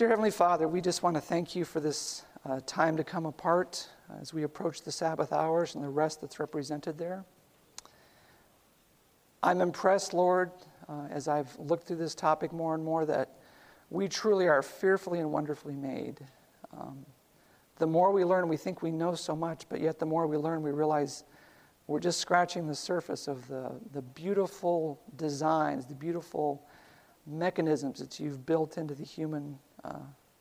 Dear Heavenly Father, we just want to thank you for this uh, time to come apart as we approach the Sabbath hours and the rest that's represented there. I'm impressed, Lord, uh, as I've looked through this topic more and more, that we truly are fearfully and wonderfully made. Um, the more we learn, we think we know so much, but yet the more we learn, we realize we're just scratching the surface of the, the beautiful designs, the beautiful mechanisms that you've built into the human uh,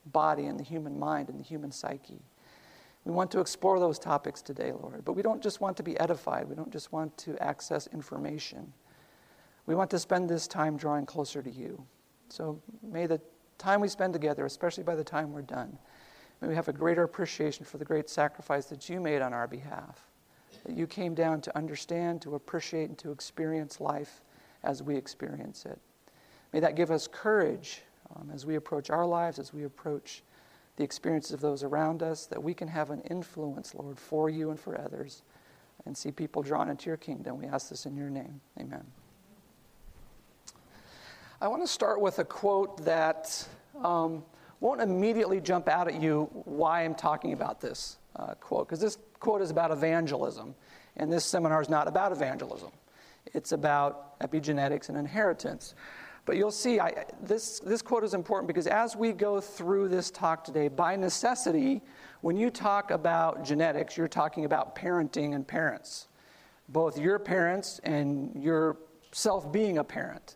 body and the human mind and the human psyche. We want to explore those topics today, Lord, but we don't just want to be edified. We don't just want to access information. We want to spend this time drawing closer to you. So may the time we spend together, especially by the time we're done, may we have a greater appreciation for the great sacrifice that you made on our behalf. That you came down to understand, to appreciate, and to experience life as we experience it. May that give us courage um, as we approach our lives, as we approach the experiences of those around us, that we can have an influence, Lord, for you and for others, and see people drawn into your kingdom. We ask this in your name. Amen. I want to start with a quote that um, won't immediately jump out at you why I'm talking about this uh, quote, because this quote is about evangelism, and this seminar is not about evangelism. It's about epigenetics and inheritance. But you'll see, I, this, this quote is important because as we go through this talk today, by necessity, when you talk about genetics, you're talking about parenting and parents, both your parents and yourself being a parent.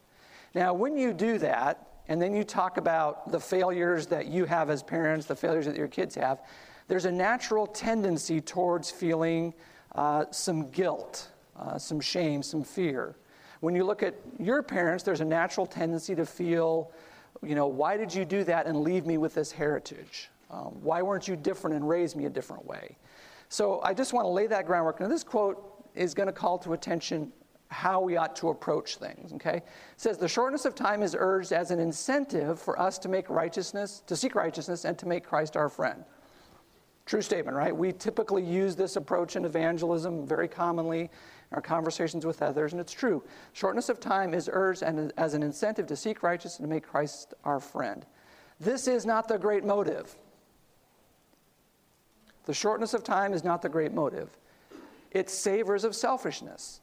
Now, when you do that, and then you talk about the failures that you have as parents, the failures that your kids have, there's a natural tendency towards feeling uh, some guilt, uh, some shame, some fear. When you look at your parents, there's a natural tendency to feel, you know, why did you do that and leave me with this heritage? Um, why weren't you different and raise me a different way? So I just want to lay that groundwork. Now, this quote is going to call to attention how we ought to approach things, okay? It says, The shortness of time is urged as an incentive for us to make righteousness, to seek righteousness, and to make Christ our friend. True statement, right? We typically use this approach in evangelism very commonly in our conversations with others, and it's true. Shortness of time is urged as an incentive to seek righteousness and to make Christ our friend. This is not the great motive. The shortness of time is not the great motive. It savors of selfishness.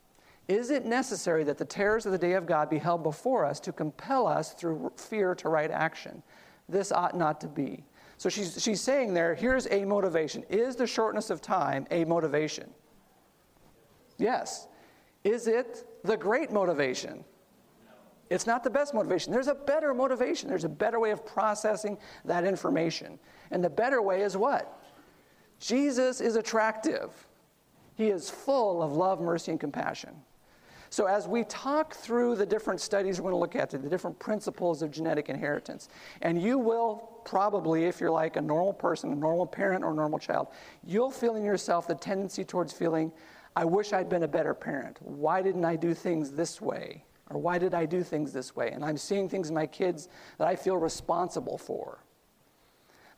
Is it necessary that the terrors of the day of God be held before us to compel us through fear to right action? This ought not to be. So she's, she's saying there, here's a motivation. Is the shortness of time a motivation? Yes. Is it the great motivation? It's not the best motivation. There's a better motivation. There's a better way of processing that information. And the better way is what? Jesus is attractive. He is full of love, mercy, and compassion. So, as we talk through the different studies we're going to look at, the different principles of genetic inheritance, and you will probably, if you're like a normal person, a normal parent, or a normal child, you'll feel in yourself the tendency towards feeling, I wish I'd been a better parent. Why didn't I do things this way? Or why did I do things this way? And I'm seeing things in my kids that I feel responsible for.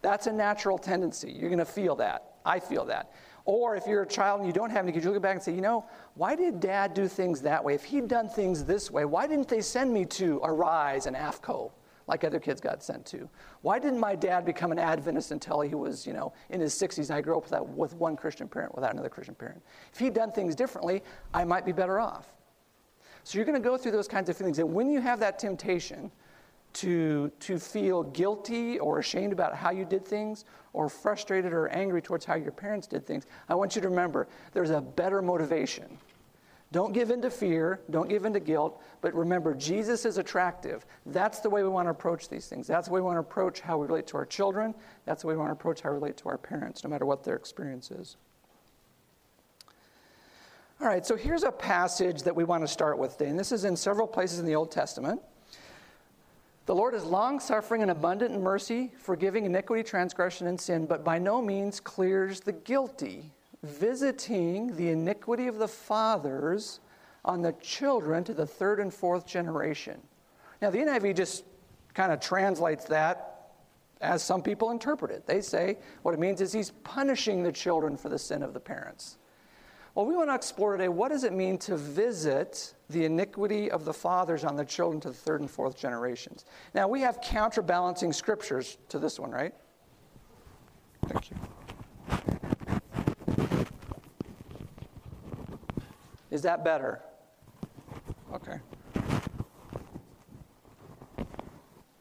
That's a natural tendency. You're going to feel that. I feel that. Or if you're a child and you don't have any kids, you look back and say, you know, why did dad do things that way? If he'd done things this way, why didn't they send me to Arise and AFCO? Like other kids got sent to? Why didn't my dad become an Adventist until he was, you know, in his 60s? I grew up with, with one Christian parent without another Christian parent. If he'd done things differently, I might be better off. So you're going to go through those kinds of feelings. And when you have that temptation to, to feel guilty or ashamed about how you did things, or frustrated or angry towards how your parents did things, I want you to remember there's a better motivation. Don't give in to fear, don't give in to guilt, but remember, Jesus is attractive. That's the way we want to approach these things. That's the way we want to approach how we relate to our children. That's the way we want to approach how we relate to our parents, no matter what their experience is. All right, so here's a passage that we want to start with today, and this is in several places in the Old Testament. The Lord is long suffering and abundant in mercy, forgiving iniquity, transgression, and sin, but by no means clears the guilty visiting the iniquity of the fathers on the children to the third and fourth generation. Now, the NIV just kind of translates that as some people interpret it. They say what it means is he's punishing the children for the sin of the parents. Well, we want to explore today what does it mean to visit the iniquity of the fathers on the children to the third and fourth generations. Now, we have counterbalancing scriptures to this one, right? Thank you. Is that better? Okay. All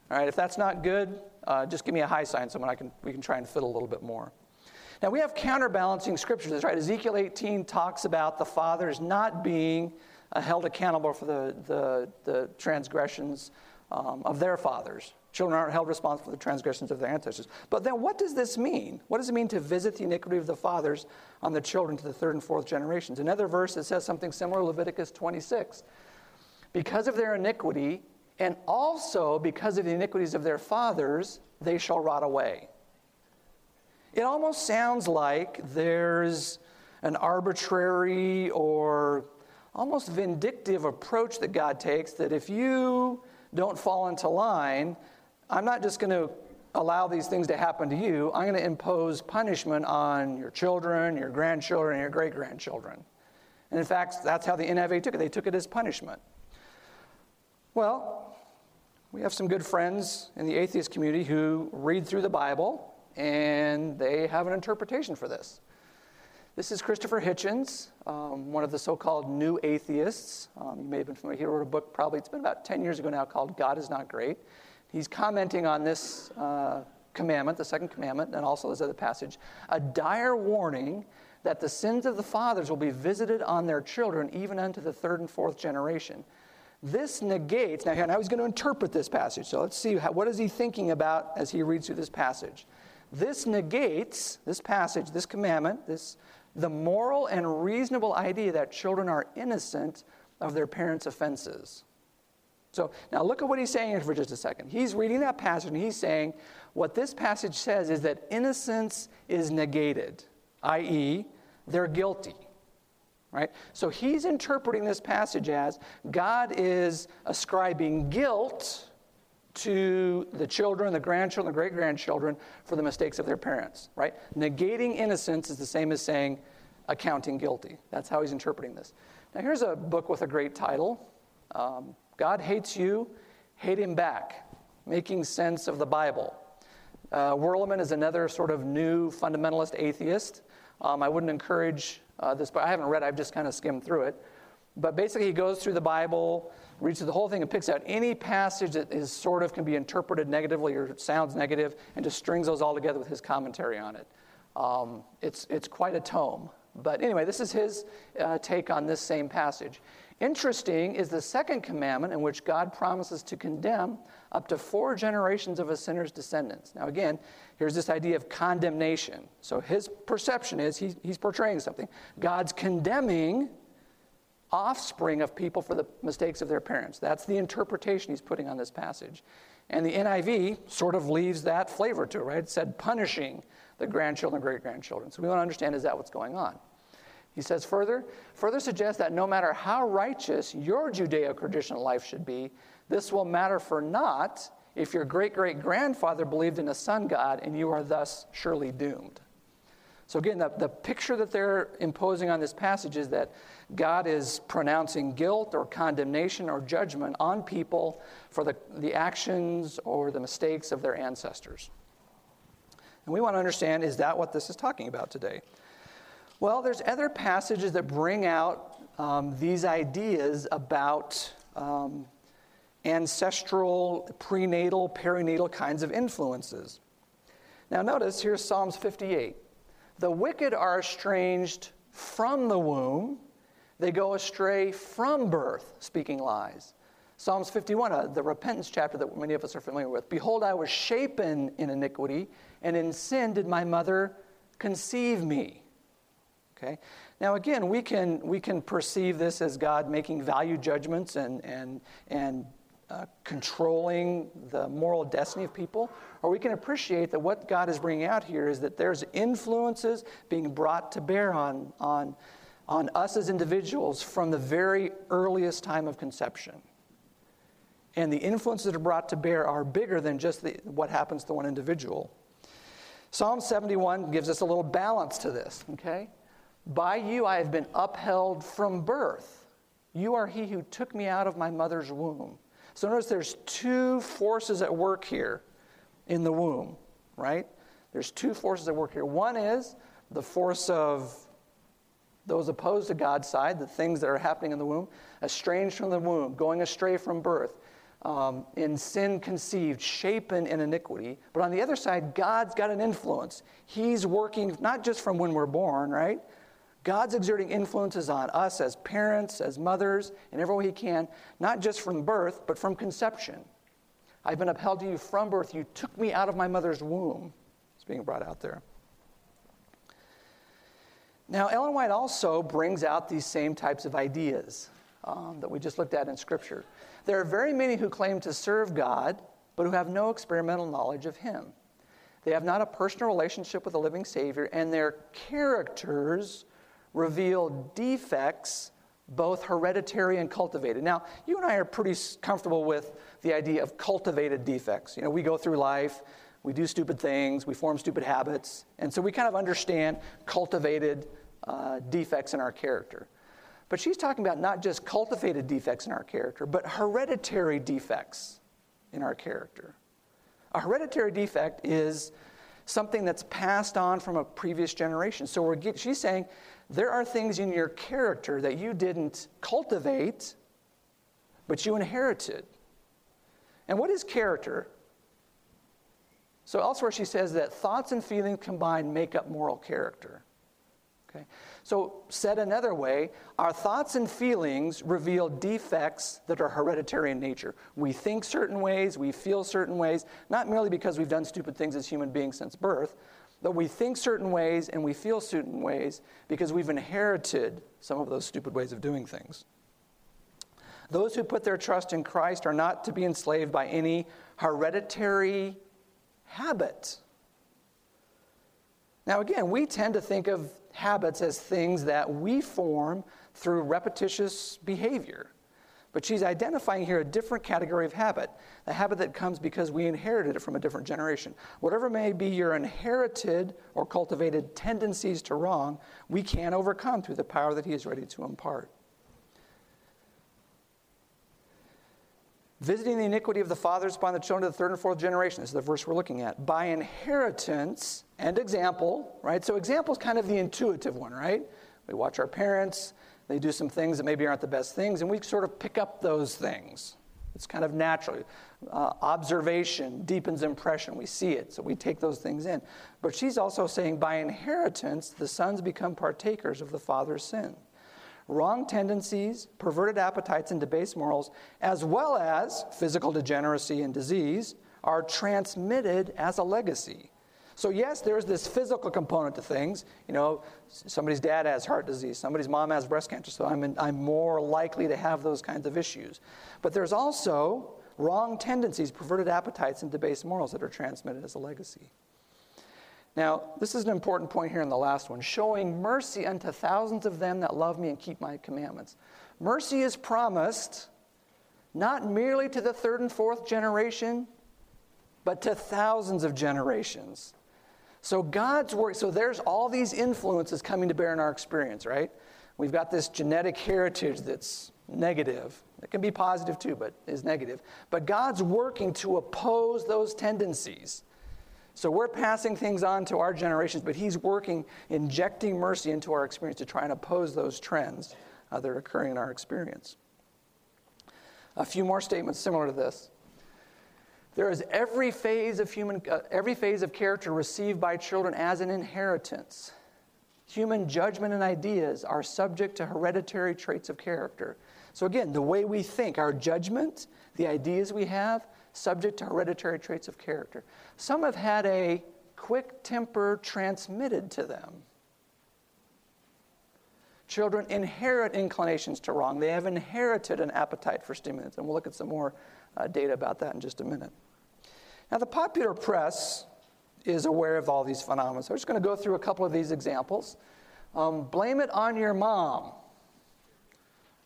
right, if that's not good, uh, just give me a high sign so I can, we can try and fiddle a little bit more. Now, we have counterbalancing scriptures, right? Ezekiel 18 talks about the fathers not being uh, held accountable for the, the, the transgressions um, of their fathers. Children aren't held responsible for the transgressions of their ancestors. But then what does this mean? What does it mean to visit the iniquity of the fathers on the children to the third and fourth generations? Another verse that says something similar, Leviticus 26. Because of their iniquity, and also because of the iniquities of their fathers, they shall rot away. It almost sounds like there's an arbitrary or almost vindictive approach that God takes that if you don't fall into line, I'm not just going to allow these things to happen to you. I'm going to impose punishment on your children, your grandchildren, and your great grandchildren. And in fact, that's how the NIV took it. They took it as punishment. Well, we have some good friends in the atheist community who read through the Bible and they have an interpretation for this. This is Christopher Hitchens, um, one of the so called new atheists. Um, you may have been familiar. He wrote a book probably, it's been about 10 years ago now, called God is Not Great. He's commenting on this uh, commandment, the second commandment, and also this other passage a dire warning that the sins of the fathers will be visited on their children, even unto the third and fourth generation. This negates, now, now he's going to interpret this passage. So let's see, how, what is he thinking about as he reads through this passage? This negates, this passage, this commandment, this, the moral and reasonable idea that children are innocent of their parents' offenses. So now look at what he's saying here for just a second. He's reading that passage and he's saying what this passage says is that innocence is negated, i.e., they're guilty. Right? So he's interpreting this passage as God is ascribing guilt to the children, the grandchildren, the great grandchildren for the mistakes of their parents, right? Negating innocence is the same as saying accounting guilty. That's how he's interpreting this. Now, here's a book with a great title um, God Hates You, Hate Him Back Making Sense of the Bible. Uh, Werleman is another sort of new fundamentalist atheist. Um, I wouldn't encourage uh, this, but I haven't read, I've just kind of skimmed through it. But basically, he goes through the Bible, reads through the whole thing, and picks out any passage that is sort of can be interpreted negatively or sounds negative, and just strings those all together with his commentary on it. Um, it's, it's quite a tome. But anyway, this is his uh, take on this same passage. Interesting is the second commandment in which God promises to condemn up to four generations of a sinner's descendants. Now, again, here's this idea of condemnation. So his perception is he, he's portraying something. God's condemning offspring of people for the mistakes of their parents. That's the interpretation he's putting on this passage. And the NIV sort of leaves that flavor to it, right? It said punishing the grandchildren, great grandchildren. So we want to understand is that what's going on? He says further, further suggests that no matter how righteous your Judeo traditional life should be, this will matter for naught if your great great grandfather believed in a sun god and you are thus surely doomed. So, again, the, the picture that they're imposing on this passage is that God is pronouncing guilt or condemnation or judgment on people for the, the actions or the mistakes of their ancestors. And we want to understand is that what this is talking about today? Well, there's other passages that bring out um, these ideas about um, ancestral, prenatal, perinatal kinds of influences. Now, notice here's Psalms 58. The wicked are estranged from the womb, they go astray from birth, speaking lies. Psalms 51, uh, the repentance chapter that many of us are familiar with. Behold, I was shapen in iniquity, and in sin did my mother conceive me. Okay? Now, again, we can, we can perceive this as God making value judgments and, and, and uh, controlling the moral destiny of people, or we can appreciate that what God is bringing out here is that there's influences being brought to bear on, on, on us as individuals from the very earliest time of conception. And the influences that are brought to bear are bigger than just the, what happens to one individual. Psalm 71 gives us a little balance to this, okay? By you I have been upheld from birth. You are he who took me out of my mother's womb. So notice there's two forces at work here in the womb, right? There's two forces at work here. One is the force of those opposed to God's side, the things that are happening in the womb, estranged from the womb, going astray from birth, um, in sin conceived, shapen in iniquity. But on the other side, God's got an influence. He's working not just from when we're born, right? God's exerting influences on us as parents, as mothers, in every way He can, not just from birth, but from conception. I've been upheld to you from birth. You took me out of my mother's womb. It's being brought out there. Now, Ellen White also brings out these same types of ideas um, that we just looked at in Scripture. There are very many who claim to serve God, but who have no experimental knowledge of Him. They have not a personal relationship with the living Savior, and their characters reveal defects, both hereditary and cultivated. Now, you and I are pretty comfortable with the idea of cultivated defects. You know, we go through life, we do stupid things, we form stupid habits, and so we kind of understand cultivated uh, defects in our character. But she's talking about not just cultivated defects in our character, but hereditary defects in our character. A hereditary defect is something that's passed on from a previous generation. So she's saying there are things in your character that you didn't cultivate, but you inherited. And what is character? So elsewhere she says that thoughts and feelings combined make up moral character. Okay? So, said another way, our thoughts and feelings reveal defects that are hereditary in nature. We think certain ways, we feel certain ways, not merely because we've done stupid things as human beings since birth, but we think certain ways and we feel certain ways because we've inherited some of those stupid ways of doing things. Those who put their trust in Christ are not to be enslaved by any hereditary habit. Now, again, we tend to think of habits as things that we form through repetitious behavior. But she's identifying here a different category of habit, a habit that comes because we inherited it from a different generation. Whatever may be your inherited or cultivated tendencies to wrong, we can overcome through the power that He is ready to impart. Visiting the iniquity of the fathers upon the children of the third and fourth generation. This is the verse we're looking at. By inheritance and example, right? So, example is kind of the intuitive one, right? We watch our parents, they do some things that maybe aren't the best things, and we sort of pick up those things. It's kind of natural. Uh, observation deepens impression. We see it, so we take those things in. But she's also saying by inheritance, the sons become partakers of the father's sin wrong tendencies, perverted appetites, and debased morals, as well as physical degeneracy and disease, are transmitted as a legacy. So, yes, there's this physical component to things. You know, somebody's dad has heart disease, somebody's mom has breast cancer, so I'm, in, I'm more likely to have those kinds of issues. But there's also wrong tendencies, perverted appetites, and debased morals that are transmitted as a legacy. Now, this is an important point here in the last one showing mercy unto thousands of them that love me and keep my commandments. Mercy is promised not merely to the third and fourth generation, but to thousands of generations. So, God's work, so there's all these influences coming to bear in our experience, right? We've got this genetic heritage that's negative. It can be positive too, but is negative. But God's working to oppose those tendencies. So we're passing things on to our generations, but he's working, injecting mercy into our experience to try and oppose those trends uh, that are occurring in our experience. A few more statements similar to this. There is every phase of human, uh, every phase of character received by children as an inheritance. Human judgment and ideas are subject to hereditary traits of character. So again, the way we think, our judgment, the ideas we have, subject to hereditary traits of character. Some have had a quick temper transmitted to them. Children inherit inclinations to wrong. They have inherited an appetite for stimulants. And we'll look at some more uh, data about that in just a minute. Now, the popular press is aware of all these phenomena. So I'm just going to go through a couple of these examples. Um, blame it on your mom.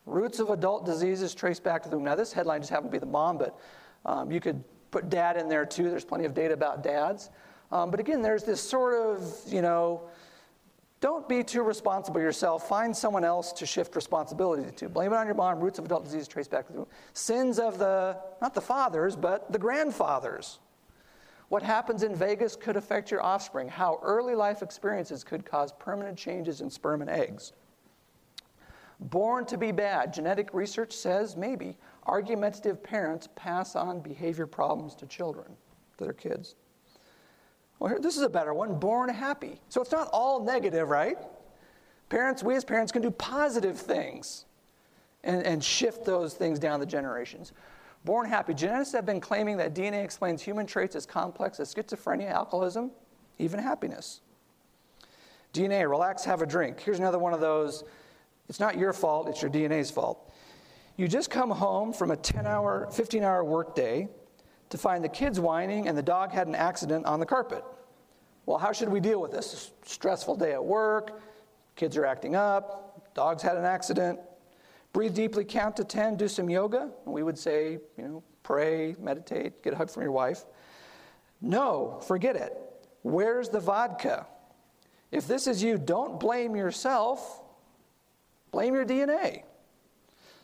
Roots of adult diseases traced back to the womb. Now, this headline just happened to be the mom, but um, you could put dad in there too. There's plenty of data about dads. Um, but again, there's this sort of, you know, Don't be too responsible yourself. Find someone else to shift responsibility to. Blame it on your mom. Roots of adult disease trace back to the sins of the, not the fathers, but the grandfathers. What happens in Vegas could affect your offspring. How early life experiences could cause permanent changes in sperm and eggs. Born to be bad. Genetic research says maybe argumentative parents pass on behavior problems to children, to their kids. Well, here, this is a better one born happy. So it's not all negative, right? Parents, we as parents can do positive things and, and shift those things down the generations. Born happy. Geneticists have been claiming that DNA explains human traits as complex as schizophrenia, alcoholism, even happiness. DNA, relax, have a drink. Here's another one of those. It's not your fault, it's your DNA's fault. You just come home from a 10 hour, 15 hour workday to find the kids whining and the dog had an accident on the carpet. Well, how should we deal with this? Stressful day at work, kids are acting up, dogs had an accident. Breathe deeply, count to 10, do some yoga. We would say, you know, pray, meditate, get a hug from your wife. No, forget it. Where's the vodka? If this is you, don't blame yourself, blame your DNA.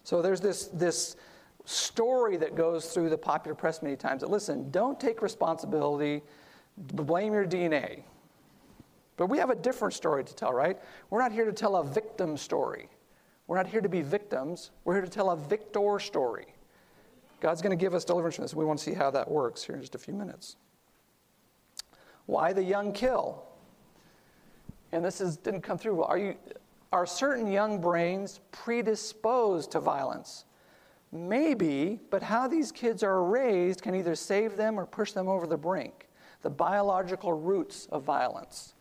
So there's this, this story that goes through the popular press many times that listen, don't take responsibility, blame your DNA. But we have a different story to tell, right? We're not here to tell a victim story. We're not here to be victims. We're here to tell a victor story. God's going to give us deliverance from this. We want to see how that works here in just a few minutes. Why the young kill? And this is, didn't come through. Are, you, are certain young brains predisposed to violence? Maybe, but how these kids are raised can either save them or push them over the brink. The biological roots of violence.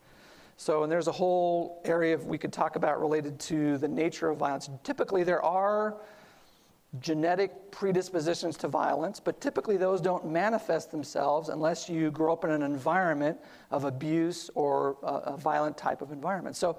So, and there's a whole area we could talk about related to the nature of violence. Typically, there are genetic predispositions to violence, but typically those don't manifest themselves unless you grow up in an environment of abuse or a, a violent type of environment. So,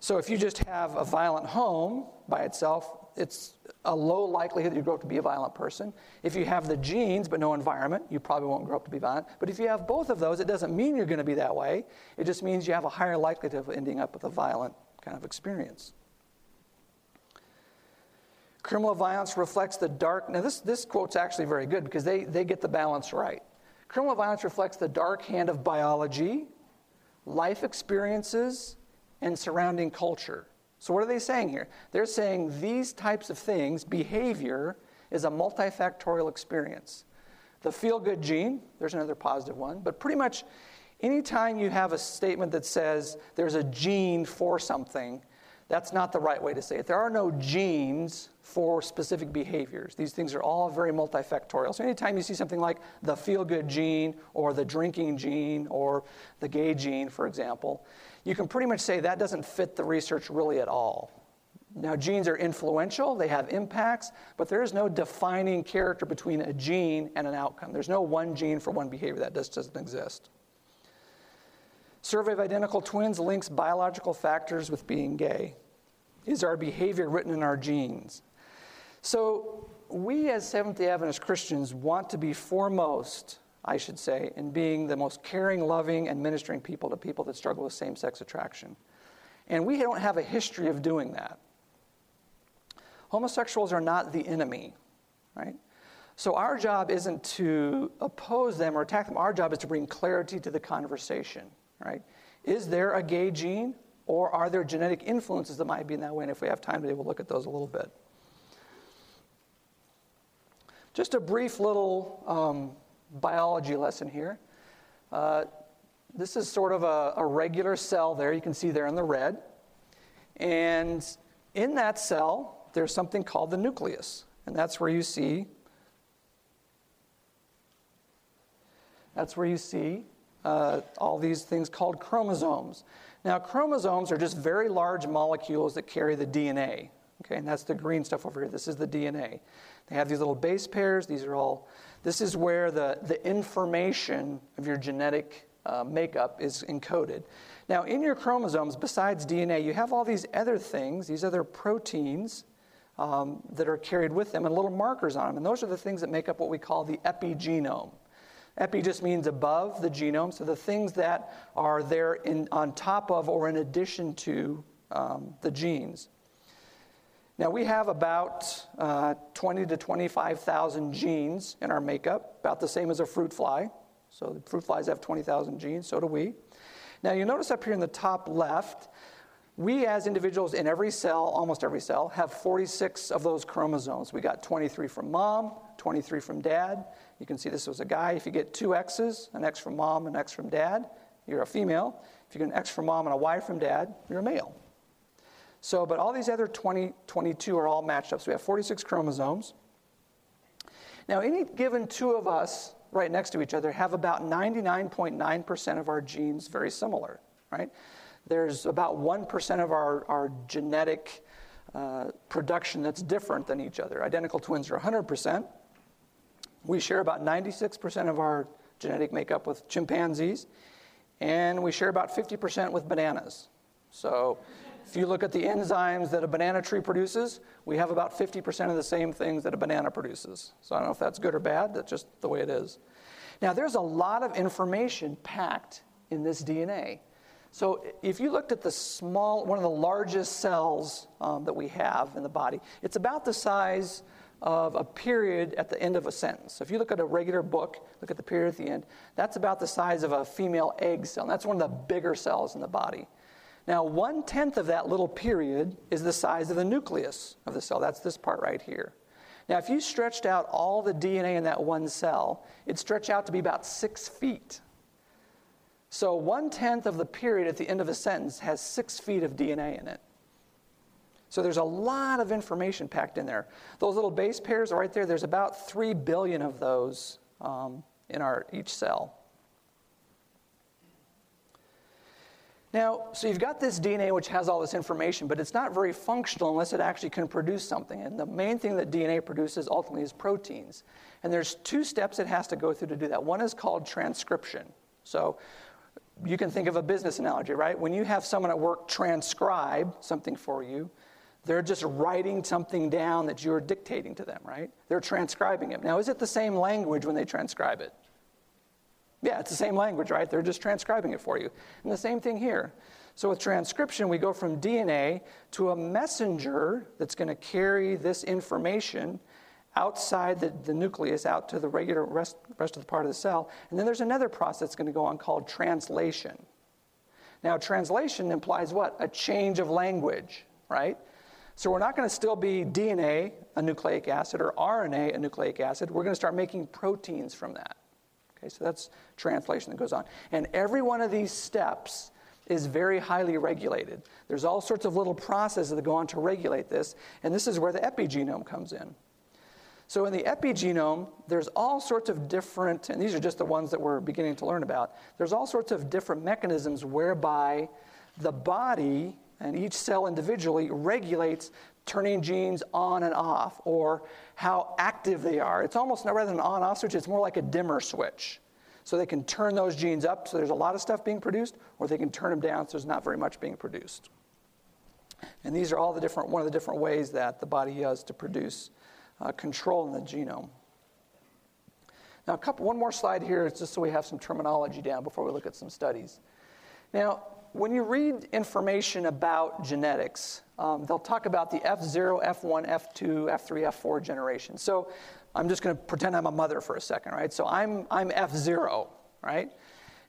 so if you just have a violent home by itself, it's a low likelihood that you grow up to be a violent person. If you have the genes but no environment, you probably won't grow up to be violent. But if you have both of those, it doesn't mean you're going to be that way. It just means you have a higher likelihood of ending up with a violent kind of experience. Criminal violence reflects the dark. Now, this, this quote's actually very good because they, they get the balance right. Criminal violence reflects the dark hand of biology, life experiences, and surrounding culture. So, what are they saying here? They're saying these types of things, behavior, is a multifactorial experience. The feel good gene, there's another positive one, but pretty much anytime you have a statement that says there's a gene for something, that's not the right way to say it. There are no genes for specific behaviors. These things are all very multifactorial. So anytime you see something like the feel good gene or the drinking gene or the gay gene, for example, you can pretty much say that doesn't fit the research really at all. Now, genes are influential, they have impacts, but there is no defining character between a gene and an outcome. There's no one gene for one behavior, that just doesn't exist. Survey of Identical Twins links biological factors with being gay. Is our behavior written in our genes? So, we as Seventh day Adventist Christians want to be foremost I should say, in being the most caring, loving, and ministering people to people that struggle with same sex attraction. And we don't have a history of doing that. Homosexuals are not the enemy, right? So our job isn't to oppose them or attack them. Our job is to bring clarity to the conversation, right? Is there a gay gene or are there genetic influences that might be in that way? And if we have time today, we'll look at those a little bit. Just a brief little um, biology lesson here. Uh, this is sort of a, a regular cell there, you can see there in the red. And in that cell, there's something called the nucleus. And that's where you see that's where you see uh, all these things called chromosomes. Now, chromosomes are just very large molecules that carry the DNA. Okay, and that's the green stuff over here. This is the DNA. They have these little base pairs. These are all this is where the, the information of your genetic uh, makeup is encoded. Now, in your chromosomes, besides DNA, you have all these other things, these other proteins um, that are carried with them, and little markers on them. And those are the things that make up what we call the epigenome. Epi just means above the genome, so the things that are there in, on top of or in addition to um, the genes. Now, we have about uh, 20 to 25,000 genes in our makeup, about the same as a fruit fly. So, the fruit flies have 20,000 genes, so do we. Now, you notice up here in the top left, we as individuals in every cell, almost every cell, have 46 of those chromosomes. We got 23 from mom, 23 from dad. You can see this was a guy. If you get two X's, an X from mom, an X from dad, you're a female. If you get an X from mom and a Y from dad, you're a male. So, but all these other 20, 22 are all matched up. So we have 46 chromosomes. Now, any given two of us right next to each other have about 99.9% of our genes very similar, right? There's about 1% of our, our genetic uh, production that's different than each other. Identical twins are 100%. We share about 96% of our genetic makeup with chimpanzees, and we share about 50% with bananas. So, if you look at the enzymes that a banana tree produces, we have about 50% of the same things that a banana produces. So I don't know if that's good or bad, that's just the way it is. Now, there's a lot of information packed in this DNA. So if you looked at the small, one of the largest cells um, that we have in the body, it's about the size of a period at the end of a sentence. So if you look at a regular book, look at the period at the end, that's about the size of a female egg cell. And that's one of the bigger cells in the body. Now, one tenth of that little period is the size of the nucleus of the cell. That's this part right here. Now, if you stretched out all the DNA in that one cell, it'd stretch out to be about six feet. So, one tenth of the period at the end of a sentence has six feet of DNA in it. So, there's a lot of information packed in there. Those little base pairs right there, there's about three billion of those um, in our each cell. Now, so you've got this DNA which has all this information, but it's not very functional unless it actually can produce something. And the main thing that DNA produces ultimately is proteins. And there's two steps it has to go through to do that. One is called transcription. So you can think of a business analogy, right? When you have someone at work transcribe something for you, they're just writing something down that you're dictating to them, right? They're transcribing it. Now, is it the same language when they transcribe it? Yeah, it's the same language, right? They're just transcribing it for you. And the same thing here. So with transcription, we go from DNA to a messenger that's going to carry this information outside the, the nucleus out to the regular rest, rest of the part of the cell. And then there's another process that's going to go on called translation. Now, translation implies what? A change of language, right? So we're not going to still be DNA, a nucleic acid, or RNA, a nucleic acid. We're going to start making proteins from that. Okay, so that's translation that goes on. And every one of these steps is very highly regulated. There's all sorts of little processes that go on to regulate this, and this is where the epigenome comes in. So in the epigenome, there's all sorts of different, and these are just the ones that we're beginning to learn about. There's all sorts of different mechanisms whereby the body and each cell individually regulates turning genes on and off or how active they are. It's almost rather than an on off switch, it's more like a dimmer switch. So they can turn those genes up so there's a lot of stuff being produced, or they can turn them down so there's not very much being produced. And these are all the different, one of the different ways that the body has to produce uh, control in the genome. Now, a couple, one more slide here, just so we have some terminology down before we look at some studies. Now, when you read information about genetics, um, they'll talk about the F0, F1, F2, F3, F4 generation. So I'm just going to pretend I'm a mother for a second, right? So I'm, I'm F0, right?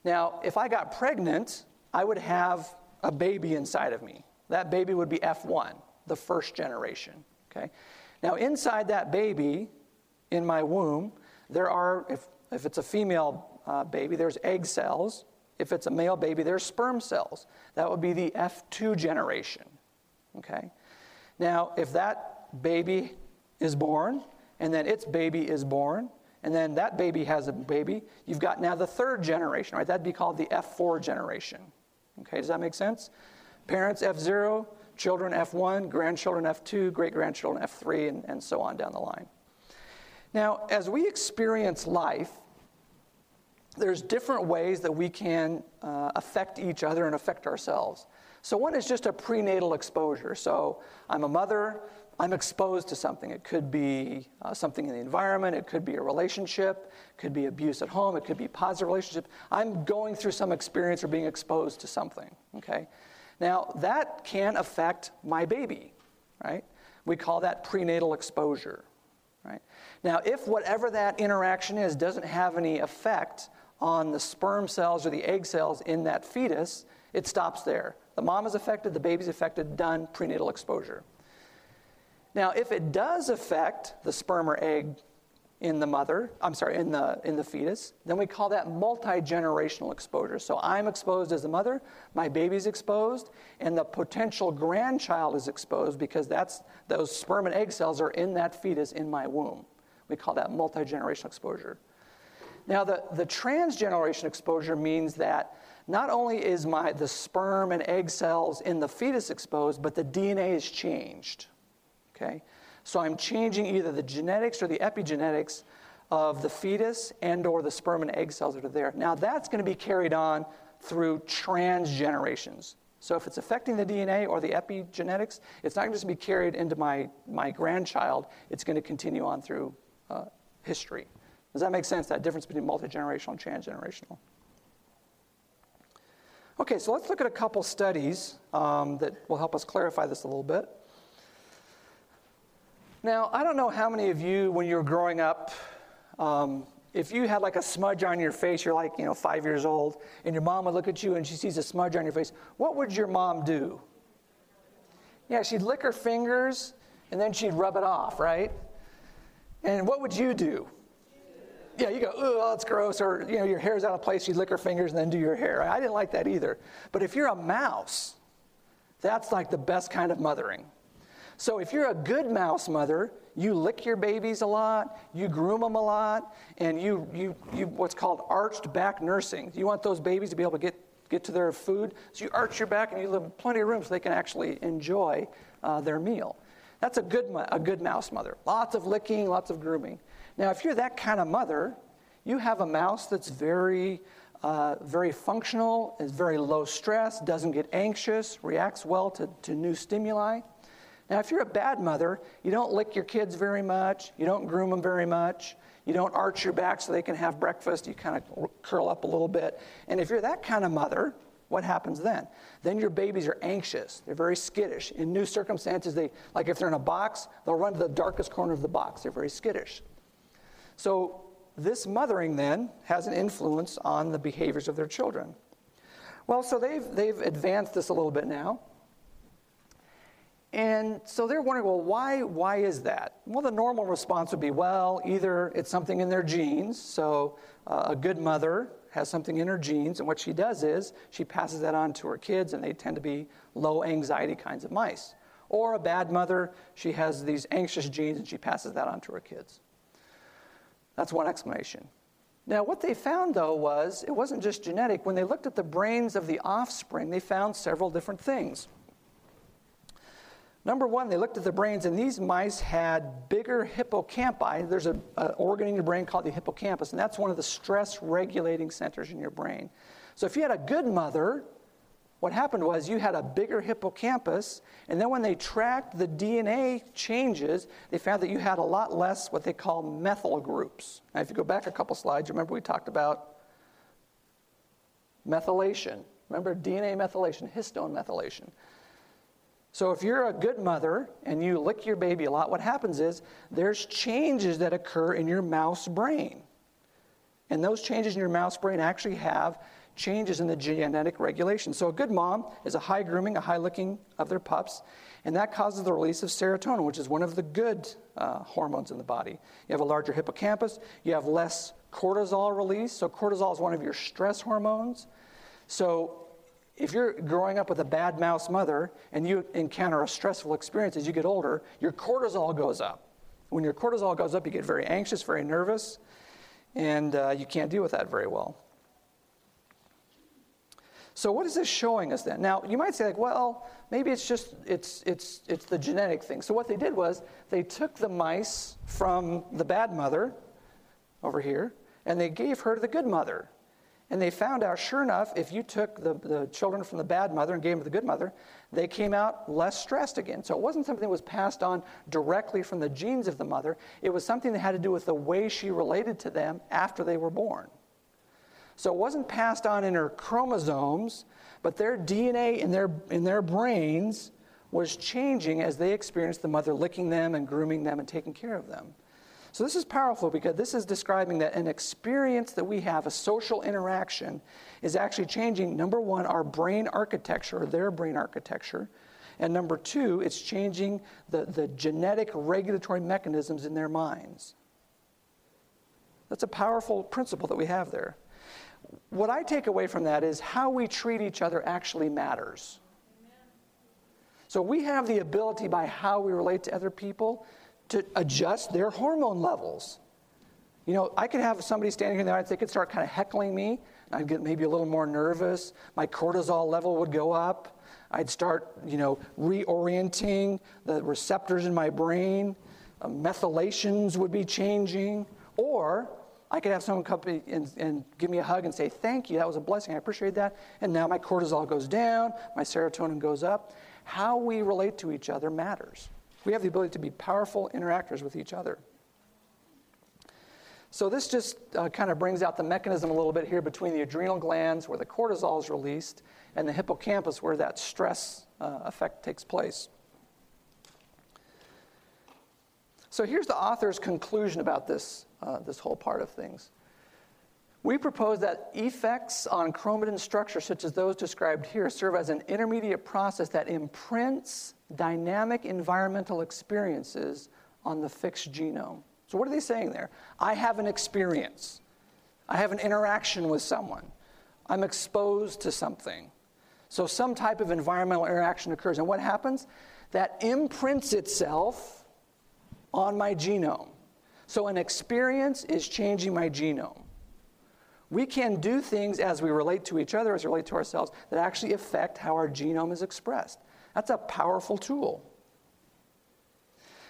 Now, if I got pregnant, I would have a baby inside of me. That baby would be F1, the first generation, okay? Now, inside that baby, in my womb, there are, if, if it's a female uh, baby, there's egg cells. If it's a male baby, there's sperm cells. That would be the F2 generation. Okay? Now, if that baby is born, and then its baby is born, and then that baby has a baby, you've got now the third generation, right? That'd be called the F4 generation. Okay, does that make sense? Parents F0, children F1, grandchildren F2, great grandchildren F3, and, and so on down the line. Now, as we experience life, there's different ways that we can uh, affect each other and affect ourselves. So, one is just a prenatal exposure. So, I'm a mother, I'm exposed to something. It could be uh, something in the environment, it could be a relationship, it could be abuse at home, it could be positive relationship. I'm going through some experience or being exposed to something, okay? Now, that can affect my baby, right? We call that prenatal exposure, right? Now, if whatever that interaction is doesn't have any effect on the sperm cells or the egg cells in that fetus, it stops there. The mom is affected, the baby's affected, done, prenatal exposure. Now, if it does affect the sperm or egg in the mother, I'm sorry, in the, in the fetus, then we call that multi generational exposure. So I'm exposed as a mother, my baby's exposed, and the potential grandchild is exposed because that's, those sperm and egg cells are in that fetus in my womb. We call that multi generational exposure. Now, the, the transgeneration exposure means that not only is my, the sperm and egg cells in the fetus exposed, but the DNA is changed. Okay? So I'm changing either the genetics or the epigenetics of the fetus and or the sperm and egg cells that are there. Now that's going to be carried on through transgenerations. So if it's affecting the DNA or the epigenetics, it's not just going to be carried into my, my grandchild, it's going to continue on through uh, history. Does that make sense, that difference between multi-generational and transgenerational? Okay, so let's look at a couple studies um, that will help us clarify this a little bit. Now, I don't know how many of you, when you were growing up, um, if you had like a smudge on your face, you're like, you know, five years old, and your mom would look at you and she sees a smudge on your face, what would your mom do? Yeah, she'd lick her fingers and then she'd rub it off, right? And what would you do? Yeah, you go, oh, it's gross, or you know, your hair's out of place, you lick her fingers and then do your hair. I didn't like that either. But if you're a mouse, that's like the best kind of mothering. So if you're a good mouse mother, you lick your babies a lot, you groom them a lot, and you, you, you what's called arched back nursing. You want those babies to be able to get, get to their food, so you arch your back and you leave plenty of room so they can actually enjoy uh, their meal. That's a good, a good mouse mother. Lots of licking, lots of grooming. Now, if you're that kind of mother, you have a mouse that's very, uh, very functional, is very low stress, doesn't get anxious, reacts well to, to new stimuli. Now, if you're a bad mother, you don't lick your kids very much, you don't groom them very much, you don't arch your back so they can have breakfast, you kind of curl up a little bit. And if you're that kind of mother, what happens then? Then your babies are anxious. They're very skittish. In new circumstances, they like if they're in a box, they'll run to the darkest corner of the box. They're very skittish. So this mothering then has an influence on the behaviors of their children. Well, so they've they've advanced this a little bit now. And so they're wondering, well, why, why is that? Well, the normal response would be, well, either it's something in their genes. So uh, a good mother has something in her genes, and what she does is she passes that on to her kids, and they tend to be low anxiety kinds of mice. Or a bad mother, she has these anxious genes, and she passes that on to her kids. That's one explanation. Now, what they found, though, was it wasn't just genetic. When they looked at the brains of the offspring, they found several different things. Number one, they looked at the brains, and these mice had bigger hippocampi. There's an organ in your brain called the hippocampus, and that's one of the stress regulating centers in your brain. So if you had a good mother, what happened was you had a bigger hippocampus, and then when they tracked the DNA changes, they found that you had a lot less what they call methyl groups. Now, if you go back a couple slides, remember we talked about methylation. Remember DNA methylation, histone methylation. So if you're a good mother and you lick your baby a lot, what happens is there's changes that occur in your mouse brain. And those changes in your mouse brain actually have changes in the genetic regulation. So a good mom is a high grooming, a high licking of their pups, and that causes the release of serotonin, which is one of the good uh, hormones in the body. You have a larger hippocampus, you have less cortisol release. So cortisol is one of your stress hormones. So if you're growing up with a bad mouse mother and you encounter a stressful experience as you get older, your cortisol goes up. When your cortisol goes up, you get very anxious, very nervous, and uh, you can't deal with that very well. So what is this showing us then? Now you might say like, well, maybe it's just it's it's it's the genetic thing. So what they did was they took the mice from the bad mother over here and they gave her to the good mother. And they found out, sure enough, if you took the, the children from the bad mother and gave them to the good mother, they came out less stressed again. So it wasn't something that was passed on directly from the genes of the mother, it was something that had to do with the way she related to them after they were born. So it wasn't passed on in her chromosomes, but their DNA in their, in their brains was changing as they experienced the mother licking them and grooming them and taking care of them. So this is powerful because this is describing that an experience that we have, a social interaction, is actually changing, number one, our brain architecture, or their brain architecture. And number two, it's changing the, the genetic regulatory mechanisms in their minds. That's a powerful principle that we have there. What I take away from that is how we treat each other actually matters. So we have the ability by how we relate to other people to adjust their hormone levels. You know, I could have somebody standing here in the audience, they could start kind of heckling me. I'd get maybe a little more nervous. My cortisol level would go up. I'd start, you know, reorienting the receptors in my brain. Uh, methylations would be changing. Or I could have someone come and, and give me a hug and say, Thank you, that was a blessing, I appreciate that. And now my cortisol goes down, my serotonin goes up. How we relate to each other matters. We have the ability to be powerful interactors with each other. So, this just uh, kind of brings out the mechanism a little bit here between the adrenal glands, where the cortisol is released, and the hippocampus, where that stress uh, effect takes place. So, here's the author's conclusion about this, uh, this whole part of things. We propose that effects on chromatin structure, such as those described here, serve as an intermediate process that imprints dynamic environmental experiences on the fixed genome. So, what are they saying there? I have an experience, I have an interaction with someone, I'm exposed to something. So, some type of environmental interaction occurs. And what happens? That imprints itself on my genome. So, an experience is changing my genome. We can do things as we relate to each other, as we relate to ourselves, that actually affect how our genome is expressed. That's a powerful tool.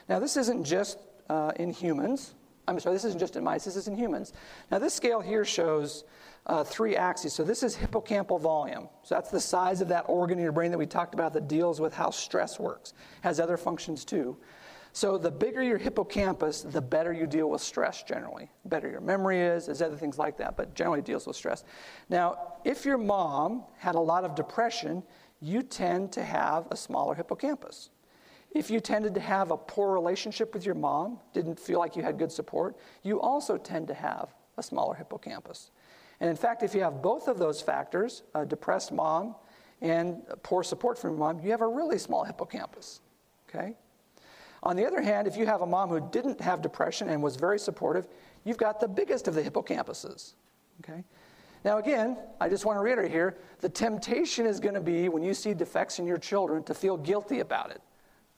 Now, this isn't just uh, in humans. I'm sorry, this isn't just in mice, this is in humans. Now, this scale here shows uh, three axes. So, this is hippocampal volume. So, that's the size of that organ in your brain that we talked about that deals with how stress works, has other functions too. So, the bigger your hippocampus, the better you deal with stress generally. The better your memory is, there's other things like that, but generally deals with stress. Now, if your mom had a lot of depression, you tend to have a smaller hippocampus. If you tended to have a poor relationship with your mom, didn't feel like you had good support, you also tend to have a smaller hippocampus. And in fact, if you have both of those factors, a depressed mom and poor support from your mom, you have a really small hippocampus. Okay? On the other hand, if you have a mom who didn't have depression and was very supportive, you've got the biggest of the hippocampuses. Okay? Now, again, I just want to reiterate here the temptation is going to be when you see defects in your children to feel guilty about it,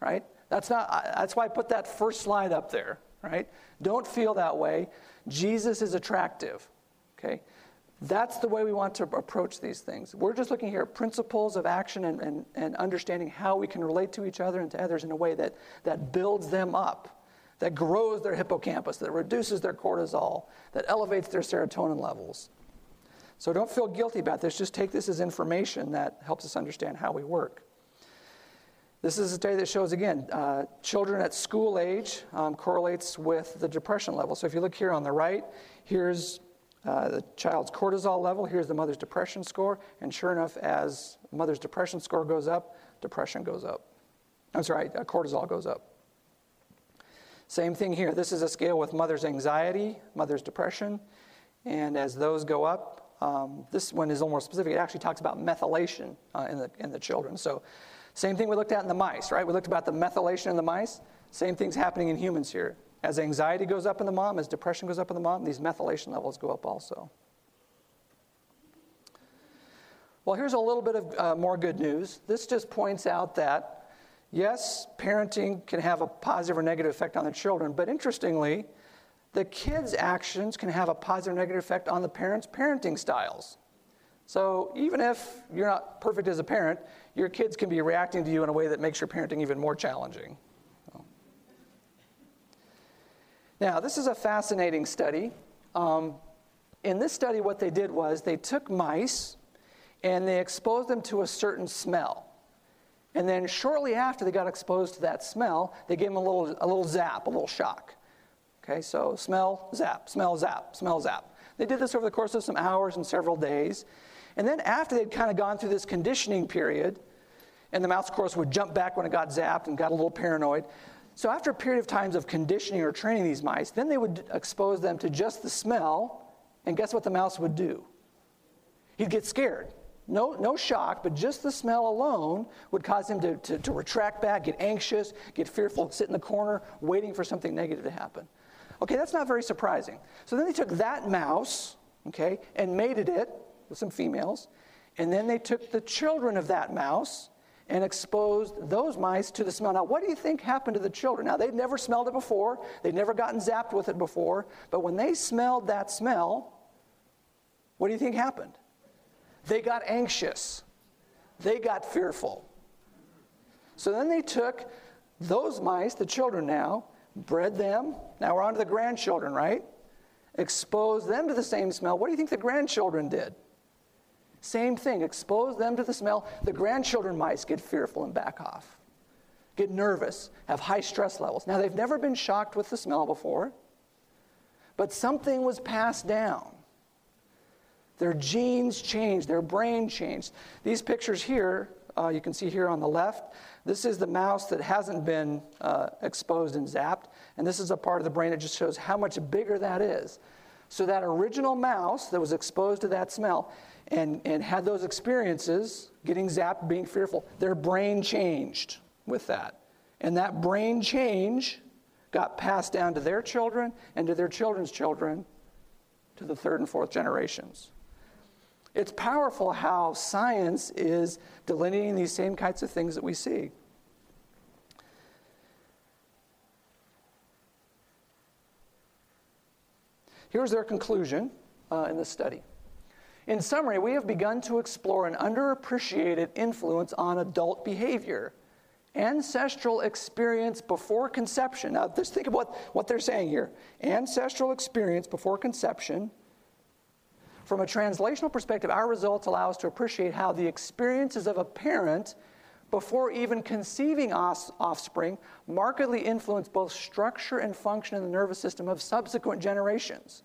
right? That's, not, that's why I put that first slide up there, right? Don't feel that way. Jesus is attractive, okay? That's the way we want to approach these things. We're just looking here at principles of action and, and, and understanding how we can relate to each other and to others in a way that, that builds them up, that grows their hippocampus, that reduces their cortisol, that elevates their serotonin levels. So don't feel guilty about this. Just take this as information that helps us understand how we work. This is a study that shows, again, uh, children at school age um, correlates with the depression level. So if you look here on the right, here's uh, the child's cortisol level, here's the mother's depression score, and sure enough, as mother's depression score goes up, depression goes up. I'm sorry, uh, cortisol goes up. Same thing here. This is a scale with mother's anxiety, mother's depression, and as those go up, um, this one is a little more specific. It actually talks about methylation uh, in, the, in the children. So, same thing we looked at in the mice, right? We looked about the methylation in the mice. Same thing's happening in humans here. As anxiety goes up in the mom, as depression goes up in the mom, these methylation levels go up also. Well, here's a little bit of uh, more good news. This just points out that, yes, parenting can have a positive or negative effect on the children, but interestingly, the kids' actions can have a positive or negative effect on the parents' parenting styles. So even if you're not perfect as a parent, your kids can be reacting to you in a way that makes your parenting even more challenging. Now, this is a fascinating study. Um, in this study, what they did was they took mice and they exposed them to a certain smell. And then shortly after they got exposed to that smell, they gave them a little, a little zap, a little shock. Okay, so smell, zap, smell, zap, smell, zap. They did this over the course of some hours and several days. And then after they'd kind of gone through this conditioning period, and the mouse, of course, would jump back when it got zapped and got a little paranoid. So after a period of times of conditioning or training these mice, then they would expose them to just the smell, and guess what the mouse would do? He'd get scared. No, no shock, but just the smell alone would cause him to, to, to retract back, get anxious, get fearful, sit in the corner, waiting for something negative to happen. Okay, that's not very surprising. So then they took that mouse, okay, and mated it with some females, and then they took the children of that mouse and exposed those mice to the smell. Now, what do you think happened to the children? Now, they'd never smelled it before, they'd never gotten zapped with it before, but when they smelled that smell, what do you think happened? They got anxious, they got fearful. So then they took those mice, the children now, bred them. Now we're on to the grandchildren, right? Exposed them to the same smell. What do you think the grandchildren did? Same thing, expose them to the smell. The grandchildren mice get fearful and back off, get nervous, have high stress levels. Now, they've never been shocked with the smell before, but something was passed down. Their genes changed, their brain changed. These pictures here, uh, you can see here on the left, this is the mouse that hasn't been uh, exposed and zapped, and this is a part of the brain that just shows how much bigger that is. So, that original mouse that was exposed to that smell and, and had those experiences, getting zapped, being fearful, their brain changed with that. And that brain change got passed down to their children and to their children's children to the third and fourth generations. It's powerful how science is delineating these same kinds of things that we see. Here's their conclusion uh, in the study. In summary, we have begun to explore an underappreciated influence on adult behavior. Ancestral experience before conception. Now, just think about what they're saying here. Ancestral experience before conception. From a translational perspective, our results allow us to appreciate how the experiences of a parent before even conceiving offspring markedly influence both structure and function in the nervous system of subsequent generations.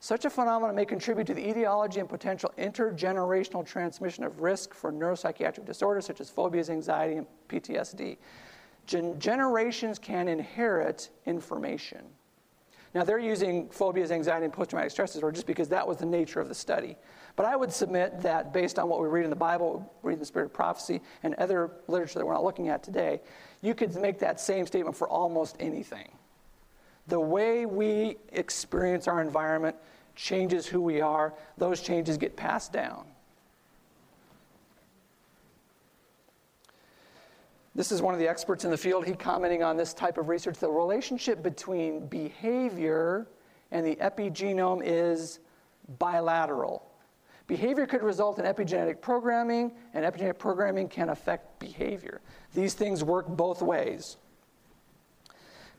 Such a phenomenon may contribute to the etiology and potential intergenerational transmission of risk for neuropsychiatric disorders such as phobias, anxiety, and PTSD. Gen- generations can inherit information. Now, they're using phobias, anxiety, and post traumatic stress disorder just because that was the nature of the study. But I would submit that based on what we read in the Bible, read the Spirit of Prophecy, and other literature that we're not looking at today, you could make that same statement for almost anything. The way we experience our environment changes who we are, those changes get passed down. This is one of the experts in the field. He commenting on this type of research. The relationship between behavior and the epigenome is bilateral. Behavior could result in epigenetic programming, and epigenetic programming can affect behavior. These things work both ways.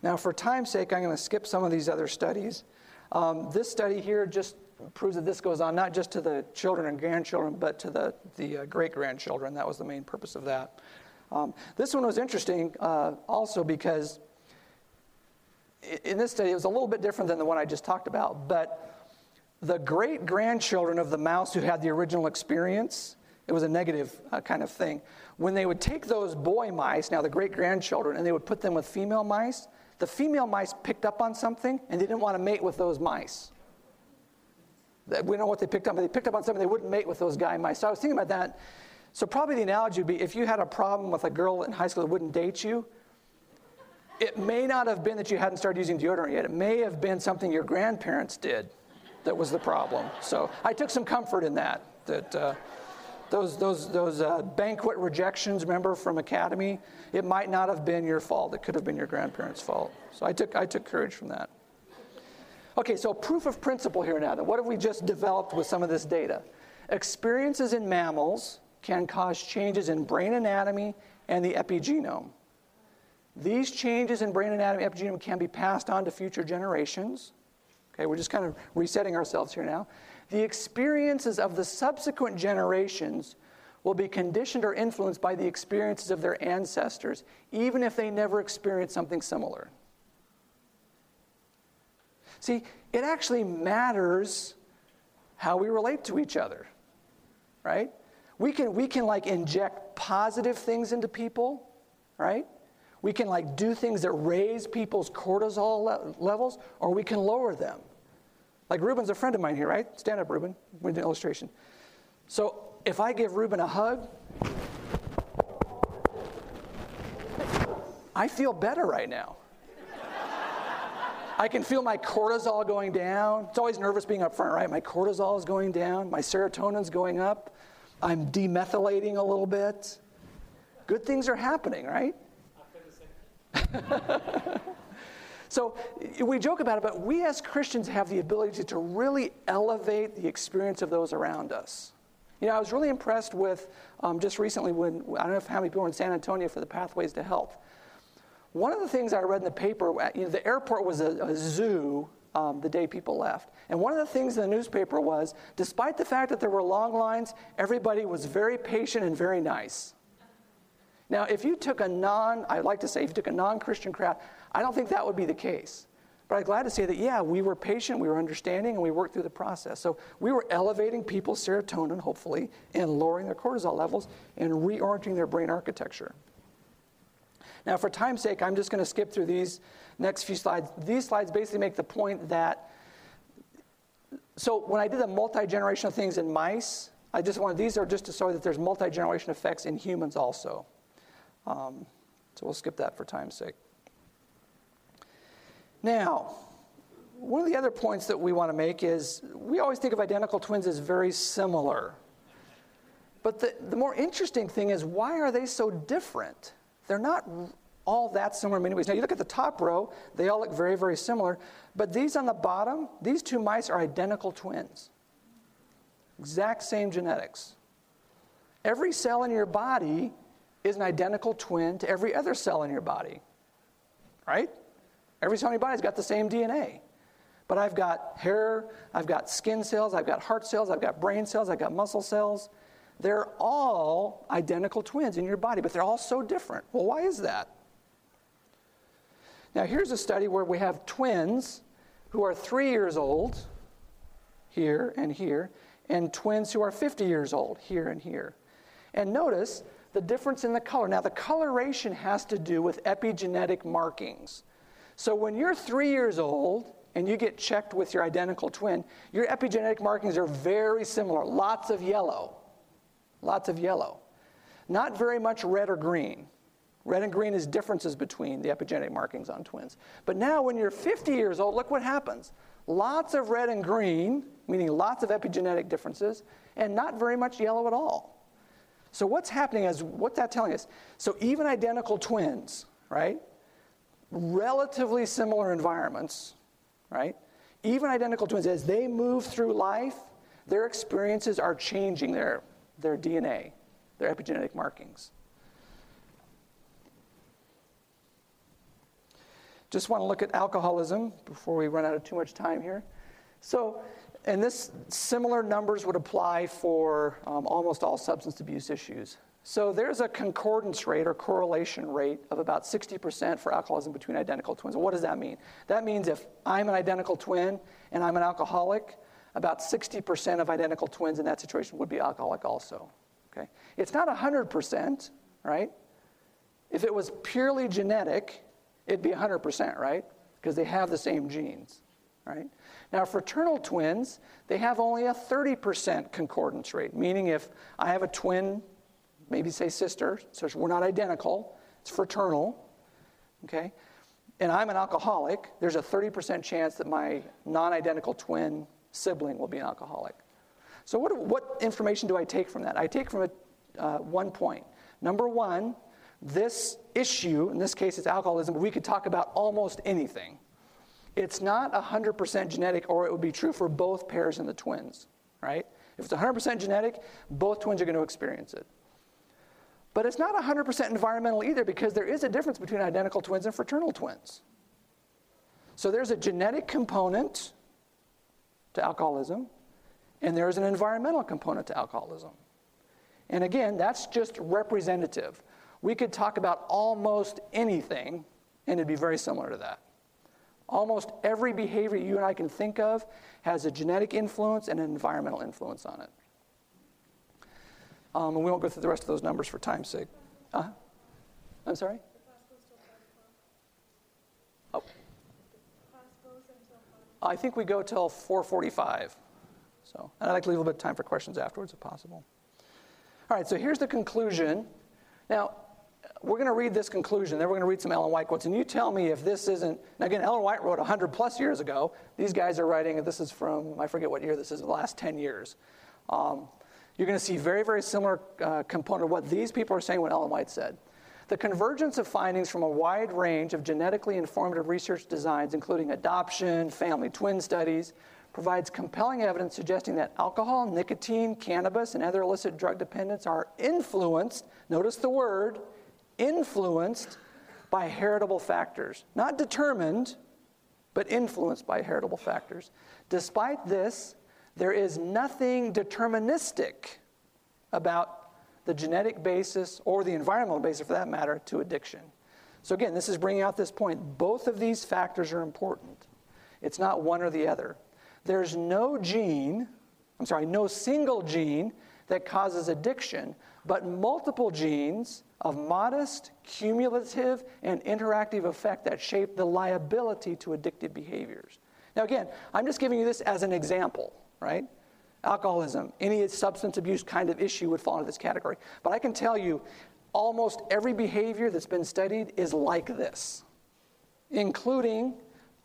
Now, for time's sake, I'm going to skip some of these other studies. Um, this study here just proves that this goes on not just to the children and grandchildren, but to the, the uh, great grandchildren. That was the main purpose of that. Um, this one was interesting uh, also because in this study it was a little bit different than the one I just talked about, but the great grandchildren of the mouse who had the original experience, it was a negative uh, kind of thing. When they would take those boy mice, now the great grandchildren, and they would put them with female mice, the female mice picked up on something and they didn't want to mate with those mice. We don't know what they picked up, but they picked up on something they wouldn't mate with those guy mice. So I was thinking about that. So probably the analogy would be if you had a problem with a girl in high school that wouldn't date you, it may not have been that you hadn't started using deodorant yet. It may have been something your grandparents did that was the problem. So I took some comfort in that. That uh, those those those uh, banquet rejections, remember from academy, it might not have been your fault. It could have been your grandparents' fault. So I took, I took courage from that. Okay, so proof of principle here now. Then. What have we just developed with some of this data? Experiences in mammals can cause changes in brain anatomy and the epigenome. These changes in brain anatomy and epigenome can be passed on to future generations. Okay, we're just kind of resetting ourselves here now. The experiences of the subsequent generations will be conditioned or influenced by the experiences of their ancestors, even if they never experienced something similar. See, it actually matters how we relate to each other, right? We can, we can like inject positive things into people, right? We can like do things that raise people's cortisol le- levels, or we can lower them. Like Ruben's a friend of mine here, right? Stand up, Ruben. We did an illustration. So if I give Ruben a hug, I feel better right now. I can feel my cortisol going down. It's always nervous being up front, right? My cortisol is going down, my serotonin's going up. I'm demethylating a little bit. Good things are happening, right? so we joke about it, but we as Christians have the ability to really elevate the experience of those around us. You know, I was really impressed with um, just recently when, I don't know how many people were in San Antonio for the Pathways to Health. One of the things I read in the paper, you know, the airport was a, a zoo um, the day people left. And one of the things in the newspaper was, despite the fact that there were long lines, everybody was very patient and very nice. Now, if you took a non, I'd like to say, if you took a non Christian crowd, I don't think that would be the case. But I'm glad to say that, yeah, we were patient, we were understanding, and we worked through the process. So we were elevating people's serotonin, hopefully, and lowering their cortisol levels and reorienting their brain architecture. Now, for time's sake, I'm just going to skip through these next few slides. These slides basically make the point that, so when I did the multi generational things in mice, I just wanted, these are just to show that there's multi generation effects in humans also. Um, so we'll skip that for time's sake. Now, one of the other points that we want to make is we always think of identical twins as very similar. But the, the more interesting thing is why are they so different? They're not all that similar in many ways. Now, you look at the top row, they all look very, very similar. But these on the bottom, these two mice are identical twins. Exact same genetics. Every cell in your body is an identical twin to every other cell in your body. Right? Every cell in your body's got the same DNA. But I've got hair, I've got skin cells, I've got heart cells, I've got brain cells, I've got muscle cells. They're all identical twins in your body, but they're all so different. Well, why is that? Now, here's a study where we have twins who are three years old, here and here, and twins who are 50 years old, here and here. And notice the difference in the color. Now, the coloration has to do with epigenetic markings. So when you're three years old and you get checked with your identical twin, your epigenetic markings are very similar. Lots of yellow. Lots of yellow. Not very much red or green. Red and green is differences between the epigenetic markings on twins. But now, when you're 50 years old, look what happens. Lots of red and green, meaning lots of epigenetic differences, and not very much yellow at all. So, what's happening is, what's that telling us? So, even identical twins, right? Relatively similar environments, right? Even identical twins, as they move through life, their experiences are changing their, their DNA, their epigenetic markings. Just want to look at alcoholism before we run out of too much time here. So, and this similar numbers would apply for um, almost all substance abuse issues. So there's a concordance rate or correlation rate of about 60% for alcoholism between identical twins. What does that mean? That means if I'm an identical twin and I'm an alcoholic, about 60% of identical twins in that situation would be alcoholic also. Okay? It's not 100%, right? If it was purely genetic, it'd be 100%, right? Because they have the same genes, right? Now, fraternal twins, they have only a 30% concordance rate, meaning if I have a twin maybe say sister, so we're not identical, it's fraternal, okay? And I'm an alcoholic, there's a 30% chance that my non identical twin sibling will be an alcoholic. So, what, what information do I take from that? I take from it uh, one point. Number one, this issue, in this case it's alcoholism, but we could talk about almost anything. It's not 100% genetic, or it would be true for both pairs and the twins, right? If it's 100% genetic, both twins are going to experience it. But it's not 100% environmental either because there is a difference between identical twins and fraternal twins. So there's a genetic component to alcoholism, and there is an environmental component to alcoholism. And again, that's just representative. We could talk about almost anything, and it'd be very similar to that. Almost every behavior you and I can think of has a genetic influence and an environmental influence on it. Um, and we won't go through the rest of those numbers for time's sake. Uh-huh. I'm sorry? Oh. I think we go till 4:45. So, and I'd like to leave a little bit of time for questions afterwards, if possible. All right. So here's the conclusion. Now, we're going to read this conclusion. Then we're going to read some Ellen White quotes. And you tell me if this isn't. Now, again, Ellen White wrote 100 plus years ago. These guys are writing, this is from, I forget what year this is, the last 10 years. Um, you're going to see very, very similar uh, component of what these people are saying, what Ellen White said. The convergence of findings from a wide range of genetically informative research designs, including adoption, family twin studies, provides compelling evidence suggesting that alcohol, nicotine, cannabis, and other illicit drug dependence are influenced, notice the word, influenced by heritable factors. Not determined, but influenced by heritable factors. Despite this, there is nothing deterministic about the genetic basis or the environmental basis, for that matter, to addiction. So, again, this is bringing out this point. Both of these factors are important. It's not one or the other. There's no gene, I'm sorry, no single gene that causes addiction, but multiple genes of modest, cumulative, and interactive effect that shape the liability to addictive behaviors. Now, again, I'm just giving you this as an example, right? Alcoholism, any substance abuse kind of issue would fall into this category. But I can tell you, almost every behavior that's been studied is like this, including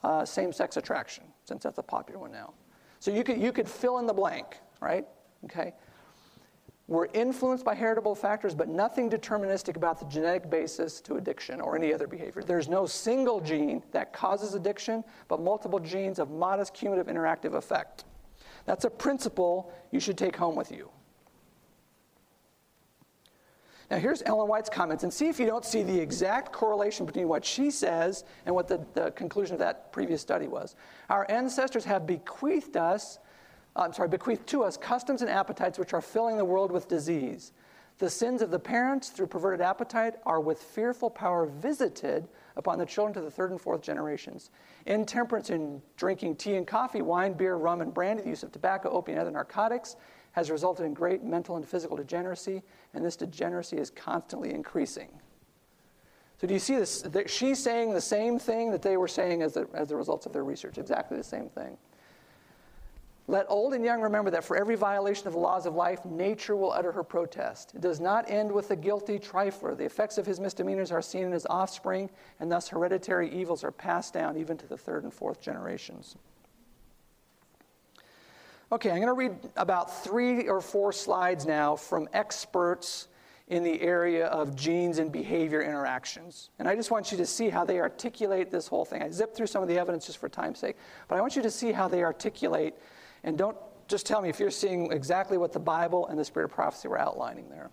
uh, same sex attraction, since that's a popular one now. So you could, you could fill in the blank, right? Okay? We're influenced by heritable factors, but nothing deterministic about the genetic basis to addiction or any other behavior. There's no single gene that causes addiction, but multiple genes of modest cumulative interactive effect. That's a principle you should take home with you. Now, here's Ellen White's comments, and see if you don't see the exact correlation between what she says and what the, the conclusion of that previous study was. Our ancestors have bequeathed us I'm sorry, bequeathed to us customs and appetites which are filling the world with disease. The sins of the parents through perverted appetite are with fearful power visited upon the children to the third and fourth generations. Intemperance in drinking tea and coffee, wine, beer, rum, and brandy, the use of tobacco, opium, and other narcotics has resulted in great mental and physical degeneracy, and this degeneracy is constantly increasing. So, do you see this? She's saying the same thing that they were saying as the, as the results of their research, exactly the same thing. Let old and young remember that for every violation of the laws of life, nature will utter her protest. It does not end with the guilty trifler. The effects of his misdemeanors are seen in his offspring, and thus hereditary evils are passed down even to the third and fourth generations. Okay, I'm going to read about three or four slides now from experts in the area of genes and behavior interactions. And I just want you to see how they articulate this whole thing. I zipped through some of the evidence just for time's sake, but I want you to see how they articulate and don't just tell me if you're seeing exactly what the Bible and the Spirit of prophecy were outlining there.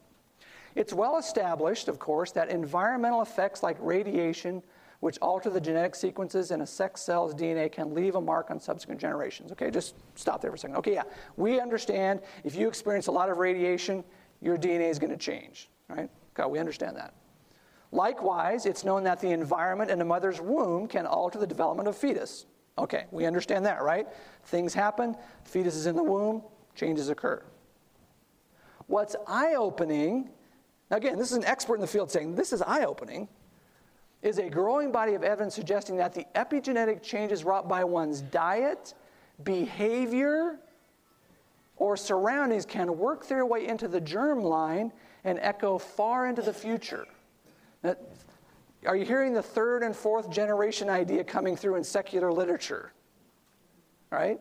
It's well established, of course, that environmental effects like radiation, which alter the genetic sequences in a sex cell's DNA, can leave a mark on subsequent generations. Okay, just stop there for a second. Okay, yeah, we understand if you experience a lot of radiation, your DNA is going to change, right? Okay, we understand that. Likewise, it's known that the environment in a mother's womb can alter the development of fetus. Okay, we understand that, right? Things happen, fetus is in the womb, changes occur. What's eye opening, again, this is an expert in the field saying this is eye opening, is a growing body of evidence suggesting that the epigenetic changes wrought by one's diet, behavior, or surroundings can work their way into the germ line and echo far into the future. Now, are you hearing the third and fourth generation idea coming through in secular literature? Right?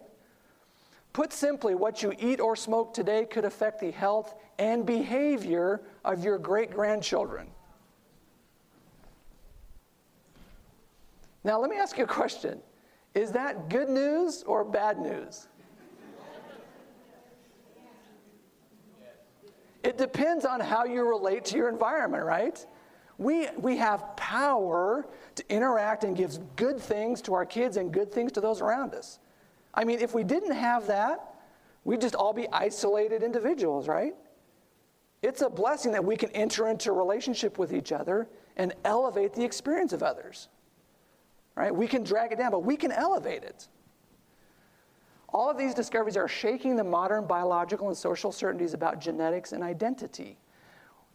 Put simply, what you eat or smoke today could affect the health and behavior of your great grandchildren. Now, let me ask you a question Is that good news or bad news? It depends on how you relate to your environment, right? We, we have power to interact and gives good things to our kids and good things to those around us. I mean, if we didn't have that, we'd just all be isolated individuals, right? It's a blessing that we can enter into a relationship with each other and elevate the experience of others. Right? We can drag it down, but we can elevate it. All of these discoveries are shaking the modern biological and social certainties about genetics and identity.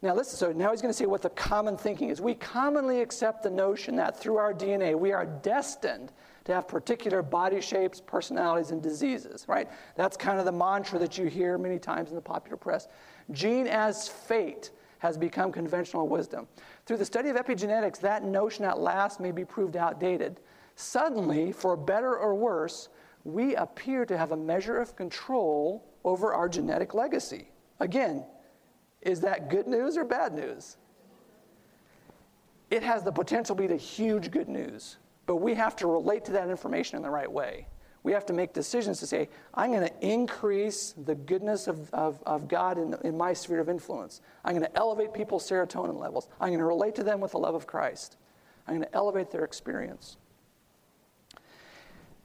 Now, listen, so now he's going to say what the common thinking is. We commonly accept the notion that through our DNA, we are destined to have particular body shapes, personalities, and diseases, right? That's kind of the mantra that you hear many times in the popular press. Gene as fate has become conventional wisdom. Through the study of epigenetics, that notion at last may be proved outdated. Suddenly, for better or worse, we appear to have a measure of control over our genetic legacy. Again, is that good news or bad news? It has the potential to be the huge good news, but we have to relate to that information in the right way. We have to make decisions to say, I'm going to increase the goodness of, of, of God in, in my sphere of influence. I'm going to elevate people's serotonin levels. I'm going to relate to them with the love of Christ. I'm going to elevate their experience.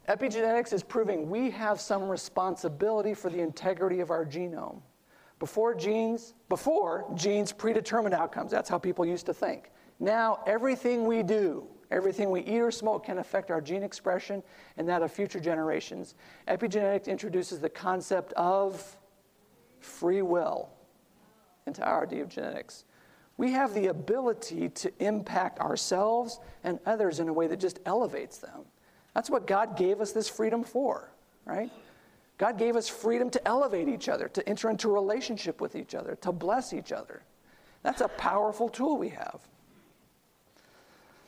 Epigenetics is proving we have some responsibility for the integrity of our genome. Before genes, before genes predetermined outcomes, that's how people used to think. Now everything we do, everything we eat or smoke can affect our gene expression and that of future generations. Epigenetics introduces the concept of free will into our idea of genetics. We have the ability to impact ourselves and others in a way that just elevates them. That's what God gave us this freedom for, right? God gave us freedom to elevate each other, to enter into a relationship with each other, to bless each other. That's a powerful tool we have.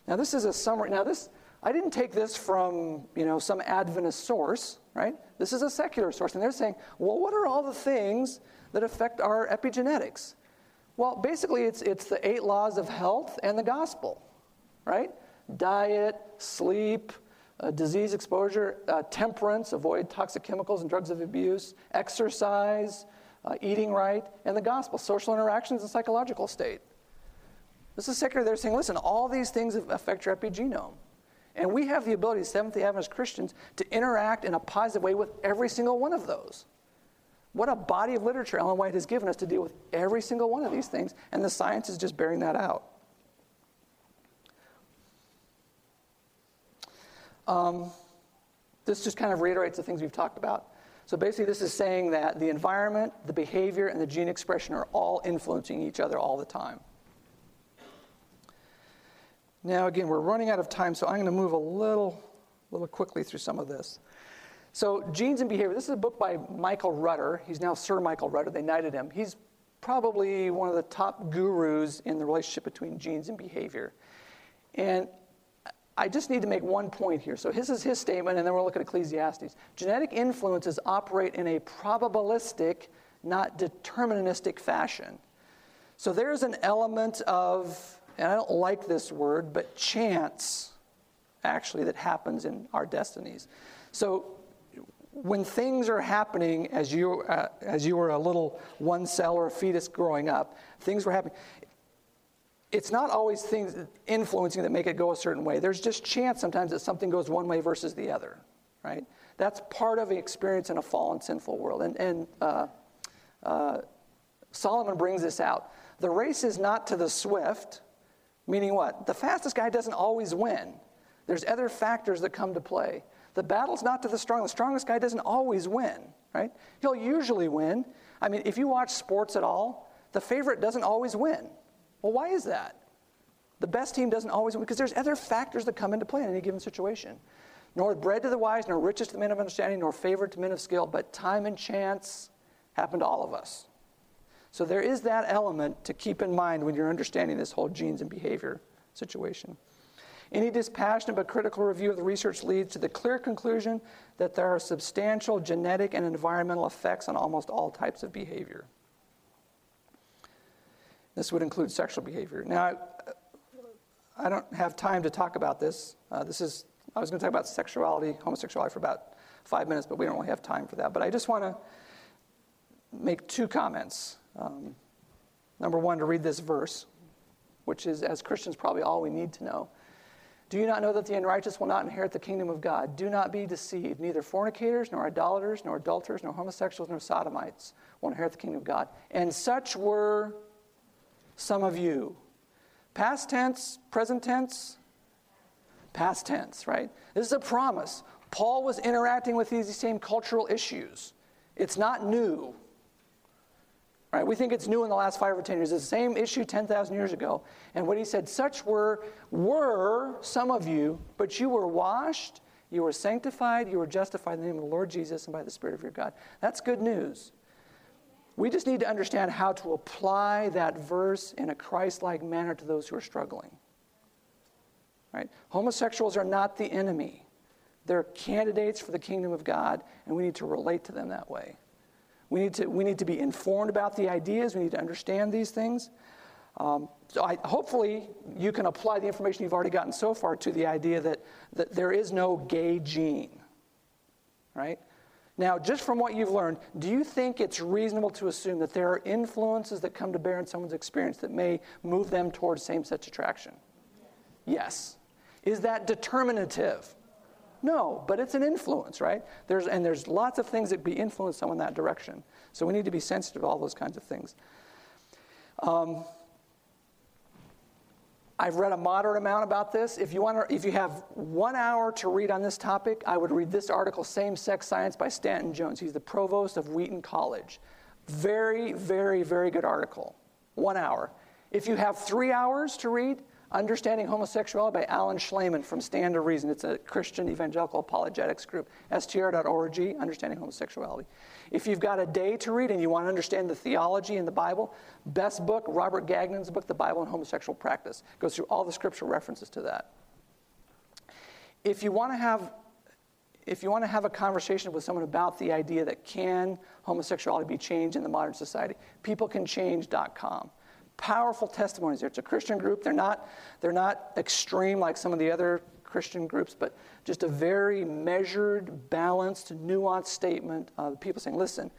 Now, this is a summary. Now, this I didn't take this from you know some Adventist source, right? This is a secular source, and they're saying, well, what are all the things that affect our epigenetics? Well, basically, it's it's the eight laws of health and the gospel, right? Diet, sleep, uh, disease exposure, uh, temperance, avoid toxic chemicals and drugs of abuse, exercise, uh, eating right, and the gospel, social interactions and psychological state. This is secular. They're saying, listen, all these things affect your epigenome. And we have the ability, Seventh day Adventist Christians, to interact in a positive way with every single one of those. What a body of literature Ellen White has given us to deal with every single one of these things, and the science is just bearing that out. Um, this just kind of reiterates the things we've talked about. So basically, this is saying that the environment, the behavior, and the gene expression are all influencing each other all the time. Now, again, we're running out of time, so I'm going to move a little, little quickly through some of this. So, Genes and Behavior. This is a book by Michael Rutter. He's now Sir Michael Rutter. They knighted him. He's probably one of the top gurus in the relationship between genes and behavior. And I just need to make one point here. So, this is his statement, and then we'll look at Ecclesiastes. Genetic influences operate in a probabilistic, not deterministic fashion. So, there's an element of, and I don't like this word, but chance, actually, that happens in our destinies. So, when things are happening as you, uh, as you were a little one cell or a fetus growing up, things were happening it's not always things influencing that make it go a certain way. There's just chance sometimes that something goes one way versus the other, right? That's part of the experience in a fallen, sinful world. And, and uh, uh, Solomon brings this out. The race is not to the swift, meaning what? The fastest guy doesn't always win. There's other factors that come to play. The battle's not to the strong. The strongest guy doesn't always win, right? He'll usually win. I mean, if you watch sports at all, the favorite doesn't always win. Well, why is that? The best team doesn't always win because there's other factors that come into play in any given situation. Nor bread to the wise, nor riches to the men of understanding, nor favor to men of skill, but time and chance happen to all of us. So there is that element to keep in mind when you're understanding this whole genes and behavior situation. Any dispassionate but critical review of the research leads to the clear conclusion that there are substantial genetic and environmental effects on almost all types of behavior. This would include sexual behavior. Now, I, don't have time to talk about this. Uh, this is, I was going to talk about sexuality, homosexuality for about five minutes, but we don't really have time for that. But I just want to make two comments. Um, number one, to read this verse, which is, as Christians, probably all we need to know. Do you not know that the unrighteous will not inherit the kingdom of God? Do not be deceived. Neither fornicators, nor idolaters, nor adulterers, nor homosexuals, nor sodomites will inherit the kingdom of God. And such were some of you. Past tense, present tense, past tense, right? This is a promise. Paul was interacting with these same cultural issues. It's not new. Right? We think it's new in the last five or ten years. It's the same issue 10,000 years ago. And what he said, such were, were some of you, but you were washed, you were sanctified, you were justified in the name of the Lord Jesus and by the Spirit of your God. That's good news. We just need to understand how to apply that verse in a Christ like manner to those who are struggling. Right? Homosexuals are not the enemy. They're candidates for the kingdom of God, and we need to relate to them that way. We need to, we need to be informed about the ideas. We need to understand these things. Um, so I, hopefully, you can apply the information you've already gotten so far to the idea that, that there is no gay gene. Right? Now, just from what you've learned, do you think it's reasonable to assume that there are influences that come to bear in someone's experience that may move them towards same sex attraction? Yes. Is that determinative? No, but it's an influence, right? There's, and there's lots of things that be influence someone in that direction. So we need to be sensitive to all those kinds of things. Um, I've read a moderate amount about this. If you, want to, if you have one hour to read on this topic, I would read this article, Same Sex Science by Stanton Jones. He's the provost of Wheaton College. Very, very, very good article. One hour. If you have three hours to read, Understanding Homosexuality by Alan Shlemon from Stand to Reason. It's a Christian evangelical apologetics group. str.org, Understanding Homosexuality. If you've got a day to read and you want to understand the theology in the Bible, best book, Robert Gagnon's book, The Bible and Homosexual Practice. Goes through all the scriptural references to that. If you want to have if you want to have a conversation with someone about the idea that can homosexuality be changed in the modern society, peoplecanchange.com powerful testimonies. It's a Christian group. They're not, they're not extreme like some of the other Christian groups, but just a very measured, balanced, nuanced statement of people saying, listen,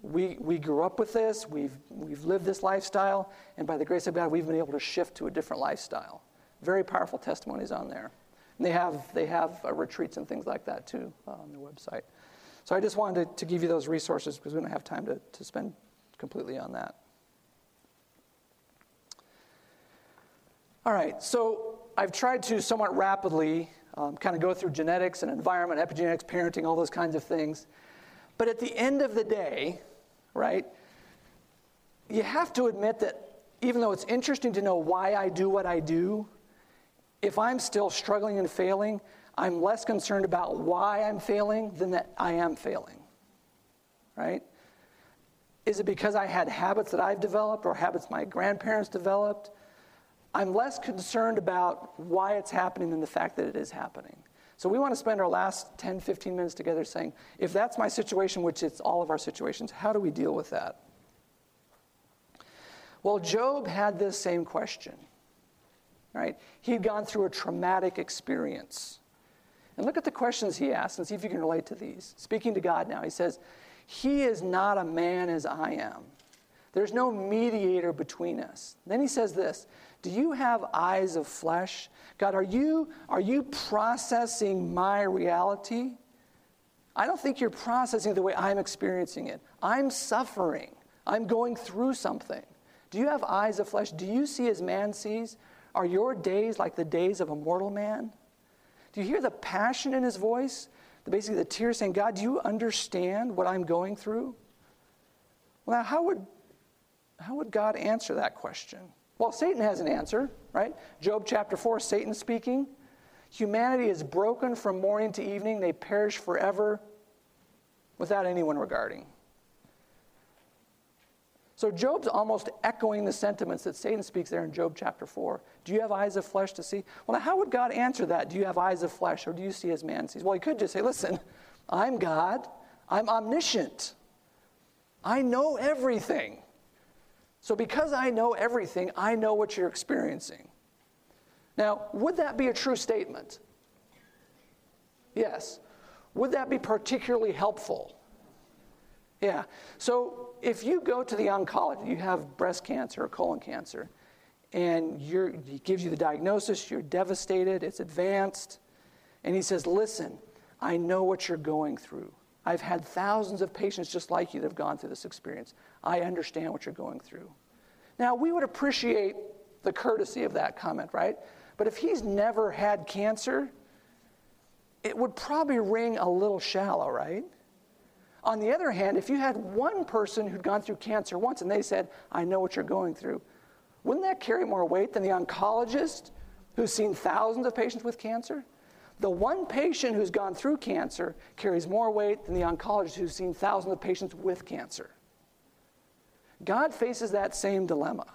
we, we grew up with this, we've, we've lived this lifestyle, and by the grace of God, we've been able to shift to a different lifestyle. Very powerful testimonies on there. And they have, they have uh, retreats and things like that too uh, on their website. So I just wanted to, to give you those resources because we don't have time to, to spend completely on that. All right, so I've tried to somewhat rapidly um, kind of go through genetics and environment, epigenetics, parenting, all those kinds of things. But at the end of the day, right, you have to admit that even though it's interesting to know why I do what I do, if I'm still struggling and failing, I'm less concerned about why I'm failing than that I am failing. Right? Is it because I had habits that I've developed or habits my grandparents developed? I'm less concerned about why it's happening than the fact that it is happening. So we want to spend our last 10, 15 minutes together saying, if that's my situation, which it's all of our situations, how do we deal with that? Well, Job had this same question, right? He'd gone through a traumatic experience. And look at the questions he asked and see if you can relate to these. Speaking to God now, he says, He is not a man as I am. There's no mediator between us. Then he says this do you have eyes of flesh? God, are you, are you processing my reality? I don't think you're processing the way I'm experiencing it. I'm suffering. I'm going through something. Do you have eyes of flesh? Do you see as man sees? Are your days like the days of a mortal man? Do you hear the passion in his voice? Basically, the tears saying, God, do you understand what I'm going through? Well, now, how would, how would God answer that question? Well, Satan has an answer, right? Job chapter 4, Satan speaking. Humanity is broken from morning to evening, they perish forever without anyone regarding. So Job's almost echoing the sentiments that Satan speaks there in Job chapter 4. Do you have eyes of flesh to see? Well, now, how would God answer that? Do you have eyes of flesh or do you see as man sees? Well, he could just say, listen, I'm God, I'm omniscient, I know everything. So, because I know everything, I know what you're experiencing. Now, would that be a true statement? Yes. Would that be particularly helpful? Yeah. So, if you go to the oncologist, you have breast cancer or colon cancer, and he gives you the diagnosis, you're devastated, it's advanced. And he says, Listen, I know what you're going through. I've had thousands of patients just like you that have gone through this experience. I understand what you're going through. Now, we would appreciate the courtesy of that comment, right? But if he's never had cancer, it would probably ring a little shallow, right? On the other hand, if you had one person who'd gone through cancer once and they said, I know what you're going through, wouldn't that carry more weight than the oncologist who's seen thousands of patients with cancer? The one patient who's gone through cancer carries more weight than the oncologist who's seen thousands of patients with cancer. God faces that same dilemma.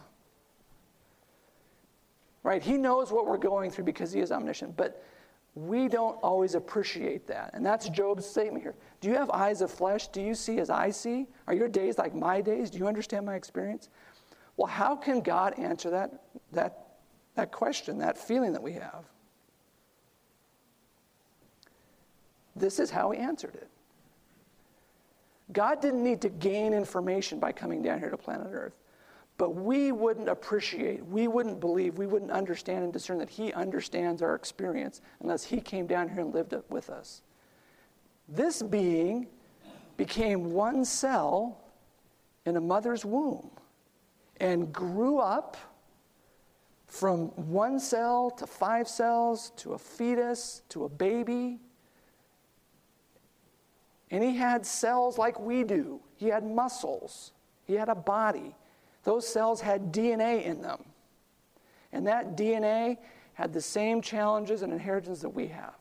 Right? He knows what we're going through because he is omniscient, but we don't always appreciate that. And that's Job's statement here. Do you have eyes of flesh? Do you see as I see? Are your days like my days? Do you understand my experience? Well, how can God answer that, that, that question, that feeling that we have? This is how he answered it. God didn't need to gain information by coming down here to planet Earth. But we wouldn't appreciate, we wouldn't believe, we wouldn't understand and discern that He understands our experience unless He came down here and lived with us. This being became one cell in a mother's womb and grew up from one cell to five cells to a fetus to a baby and he had cells like we do. He had muscles, he had a body. Those cells had DNA in them. And that DNA had the same challenges and inheritance that we have.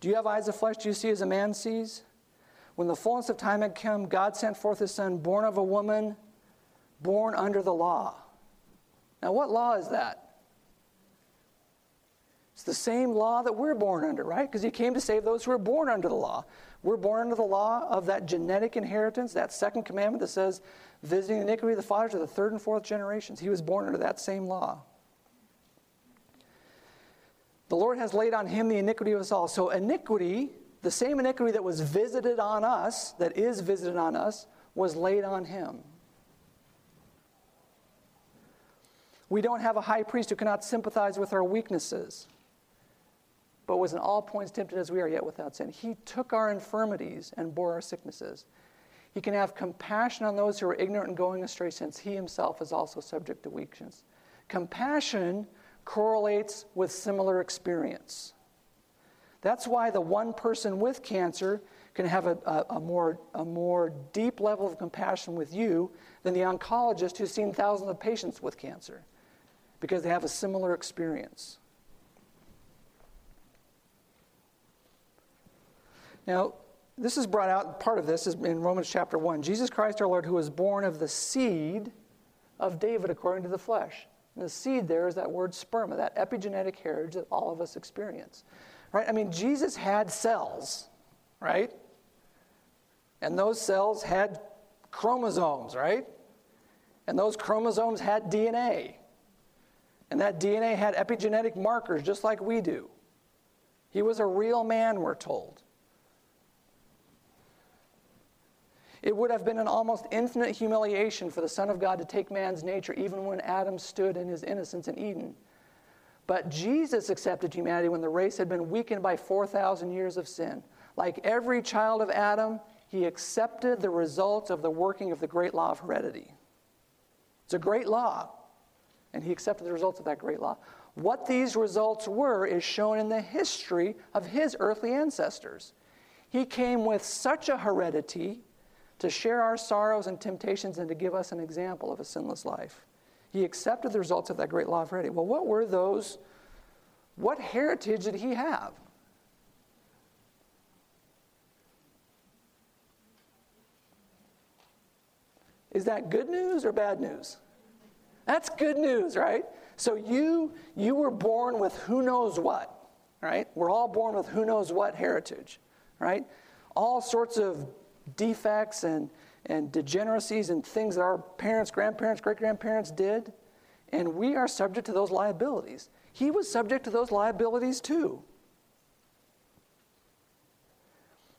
Do you have eyes of flesh? Do you see as a man sees? When the fullness of time had come, God sent forth his son, born of a woman, born under the law. Now, what law is that? It's the same law that we're born under, right? Because he came to save those who are born under the law. We're born under the law of that genetic inheritance, that second commandment that says, visiting the iniquity of the fathers to the third and fourth generations. He was born under that same law. The Lord has laid on him the iniquity of us all. So, iniquity, the same iniquity that was visited on us, that is visited on us, was laid on him. We don't have a high priest who cannot sympathize with our weaknesses but was in all points tempted as we are, yet without sin. He took our infirmities and bore our sicknesses. He can have compassion on those who are ignorant and going astray, since he himself is also subject to weakness. Compassion correlates with similar experience. That's why the one person with cancer can have a, a, a, more, a more deep level of compassion with you than the oncologist who's seen thousands of patients with cancer, because they have a similar experience. Now, this is brought out, part of this is in Romans chapter 1. Jesus Christ our Lord, who was born of the seed of David according to the flesh. And the seed there is that word sperma, that epigenetic heritage that all of us experience. Right? I mean, Jesus had cells, right? And those cells had chromosomes, right? And those chromosomes had DNA. And that DNA had epigenetic markers just like we do. He was a real man, we're told. It would have been an almost infinite humiliation for the Son of God to take man's nature, even when Adam stood in his innocence in Eden. But Jesus accepted humanity when the race had been weakened by 4,000 years of sin. Like every child of Adam, he accepted the results of the working of the great law of heredity. It's a great law, and he accepted the results of that great law. What these results were is shown in the history of his earthly ancestors. He came with such a heredity to share our sorrows and temptations and to give us an example of a sinless life. He accepted the results of that great law of heredity. Well, what were those? What heritage did he have? Is that good news or bad news? That's good news, right? So you you were born with who knows what, right? We're all born with who knows what heritage, right? All sorts of defects and, and degeneracies and things that our parents, grandparents, great grandparents did. And we are subject to those liabilities. He was subject to those liabilities too.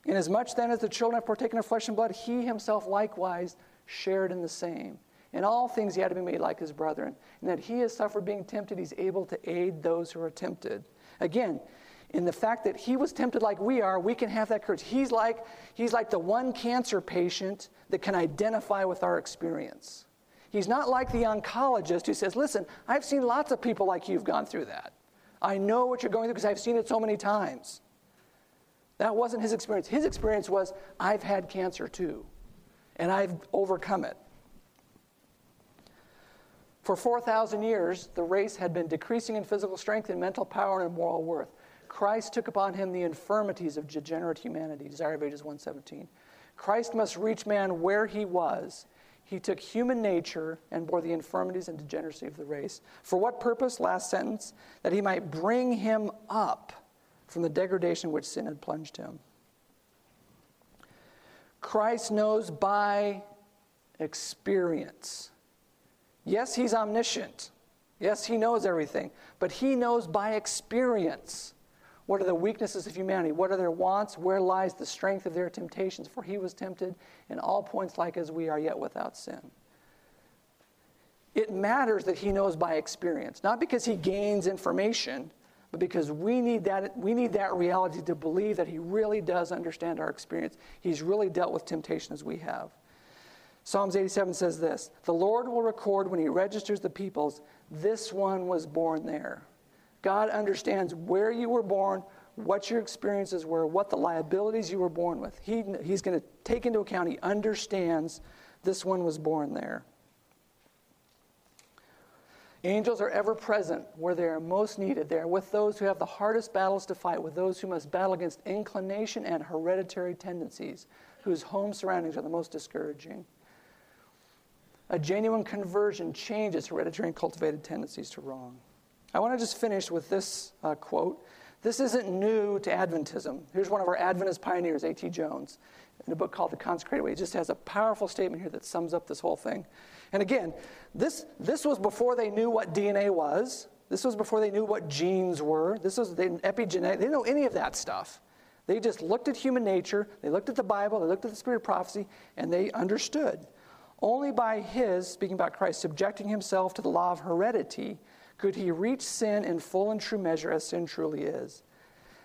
Inasmuch then as the children have partaken of flesh and blood, he himself likewise shared in the same, In all things, he had to be made like his brethren. And that he has suffered being tempted, he's able to aid those who are tempted. Again, in the fact that he was tempted like we are, we can have that courage. He's like, he's like the one cancer patient that can identify with our experience. He's not like the oncologist who says, Listen, I've seen lots of people like you've gone through that. I know what you're going through because I've seen it so many times. That wasn't his experience. His experience was, I've had cancer too, and I've overcome it. For 4,000 years, the race had been decreasing in physical strength and mental power and moral worth. Christ took upon him the infirmities of degenerate humanity, Desire of Ages 117. Christ must reach man where he was. He took human nature and bore the infirmities and degeneracy of the race. For what purpose? Last sentence. That he might bring him up from the degradation which sin had plunged him. Christ knows by experience Yes, he's omniscient. Yes, he knows everything. But he knows by experience what are the weaknesses of humanity, what are their wants, where lies the strength of their temptations. For he was tempted in all points like as we are, yet without sin. It matters that he knows by experience, not because he gains information, but because we need that, we need that reality to believe that he really does understand our experience. He's really dealt with temptation as we have. Psalms 87 says this The Lord will record when he registers the peoples, this one was born there. God understands where you were born, what your experiences were, what the liabilities you were born with. He, he's going to take into account, he understands this one was born there. Angels are ever present where they are most needed. They are with those who have the hardest battles to fight, with those who must battle against inclination and hereditary tendencies, whose home surroundings are the most discouraging. A genuine conversion changes hereditary and cultivated tendencies to wrong. I want to just finish with this uh, quote. This isn't new to Adventism. Here's one of our Adventist pioneers, A.T. Jones, in a book called The Consecrated Way. He just has a powerful statement here that sums up this whole thing. And again, this, this was before they knew what DNA was. This was before they knew what genes were. This was epigenetic. They didn't know any of that stuff. They just looked at human nature, they looked at the Bible, they looked at the spirit of prophecy, and they understood. Only by his, speaking about Christ, subjecting himself to the law of heredity, could he reach sin in full and true measure as sin truly is.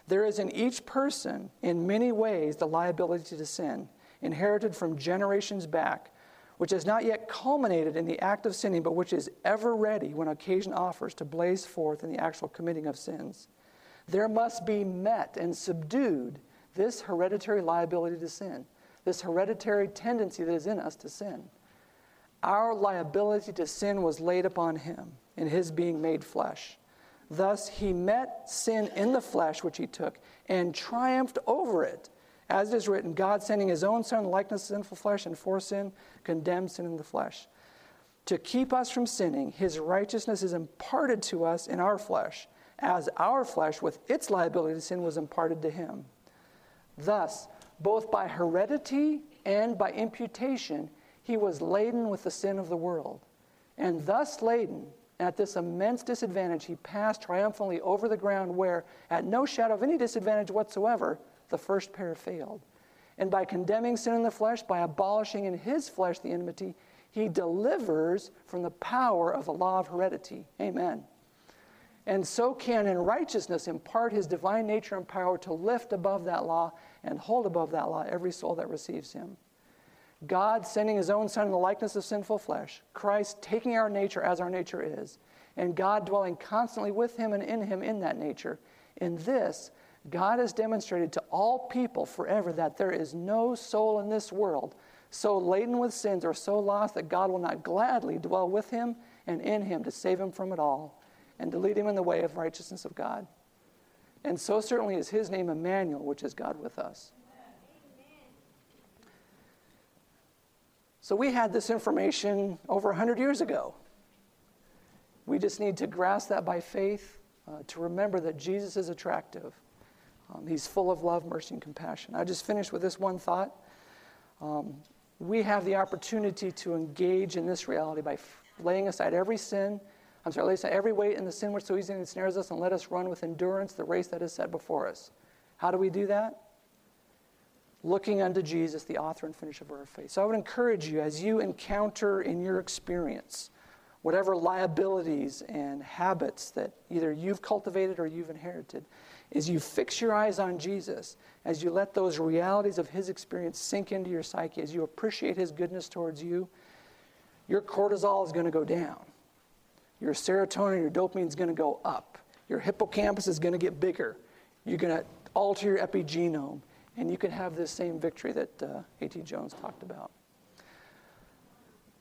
There is in each person, in many ways, the liability to sin, inherited from generations back, which has not yet culminated in the act of sinning, but which is ever ready when occasion offers to blaze forth in the actual committing of sins. There must be met and subdued this hereditary liability to sin, this hereditary tendency that is in us to sin. Our liability to sin was laid upon him in his being made flesh. Thus, he met sin in the flesh, which he took, and triumphed over it. As it is written, God sending his own son in likeness of sinful flesh and for sin, condemned sin in the flesh. To keep us from sinning, his righteousness is imparted to us in our flesh, as our flesh, with its liability to sin, was imparted to him. Thus, both by heredity and by imputation, he was laden with the sin of the world. And thus laden, at this immense disadvantage, he passed triumphantly over the ground where, at no shadow of any disadvantage whatsoever, the first pair failed. And by condemning sin in the flesh, by abolishing in his flesh the enmity, he delivers from the power of the law of heredity. Amen. And so can in righteousness impart his divine nature and power to lift above that law and hold above that law every soul that receives him. God sending his own Son in the likeness of sinful flesh, Christ taking our nature as our nature is, and God dwelling constantly with him and in him in that nature. In this, God has demonstrated to all people forever that there is no soul in this world so laden with sins or so lost that God will not gladly dwell with him and in him to save him from it all and to lead him in the way of righteousness of God. And so certainly is his name Emmanuel, which is God with us. So we had this information over 100 years ago. We just need to grasp that by faith, uh, to remember that Jesus is attractive. Um, he's full of love, mercy, and compassion. I just finished with this one thought. Um, we have the opportunity to engage in this reality by f- laying aside every sin. I'm sorry, laying aside every weight and the sin which so easily ensnares us, and let us run with endurance the race that is set before us. How do we do that? Looking unto Jesus, the author and finisher of our faith. So I would encourage you as you encounter in your experience whatever liabilities and habits that either you've cultivated or you've inherited, is you fix your eyes on Jesus as you let those realities of his experience sink into your psyche, as you appreciate his goodness towards you, your cortisol is going to go down. Your serotonin, your dopamine is going to go up. Your hippocampus is going to get bigger. You're going to alter your epigenome, and you can have this same victory that uh, A.T. Jones talked about.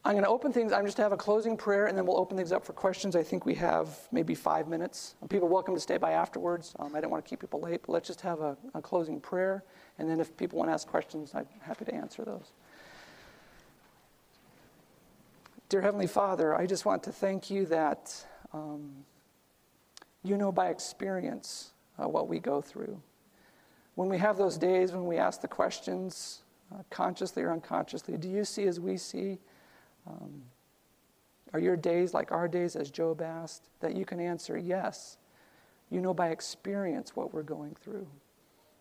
I'm going to open things. I'm just to have a closing prayer, and then we'll open things up for questions. I think we have maybe five minutes. People are welcome to stay by afterwards. Um, I don't want to keep people late, but let's just have a, a closing prayer, and then if people want to ask questions, I'm happy to answer those. Dear Heavenly Father, I just want to thank you that um, you know by experience uh, what we go through. When we have those days when we ask the questions, uh, consciously or unconsciously, do you see as we see? Um, are your days like our days, as Job asked? That you can answer yes. You know by experience what we're going through.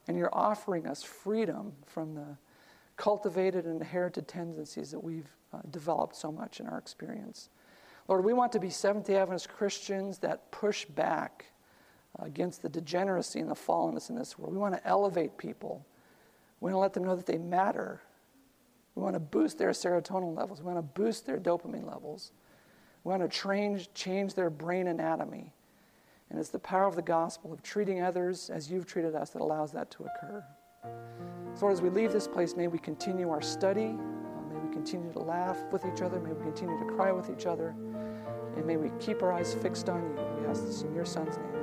And you're offering us freedom from the cultivated and inherited tendencies that we've uh, developed so much in our experience. Lord, we want to be Seventh day Adventist Christians that push back against the degeneracy and the fallenness in this world. We want to elevate people. We want to let them know that they matter we want to boost their serotonin levels. We want to boost their dopamine levels. We want to change, change their brain anatomy. And it's the power of the gospel of treating others as you've treated us that allows that to occur. So, Lord, as we leave this place, may we continue our study. Uh, may we continue to laugh with each other. May we continue to cry with each other. And may we keep our eyes fixed on you. We ask this in your Son's name.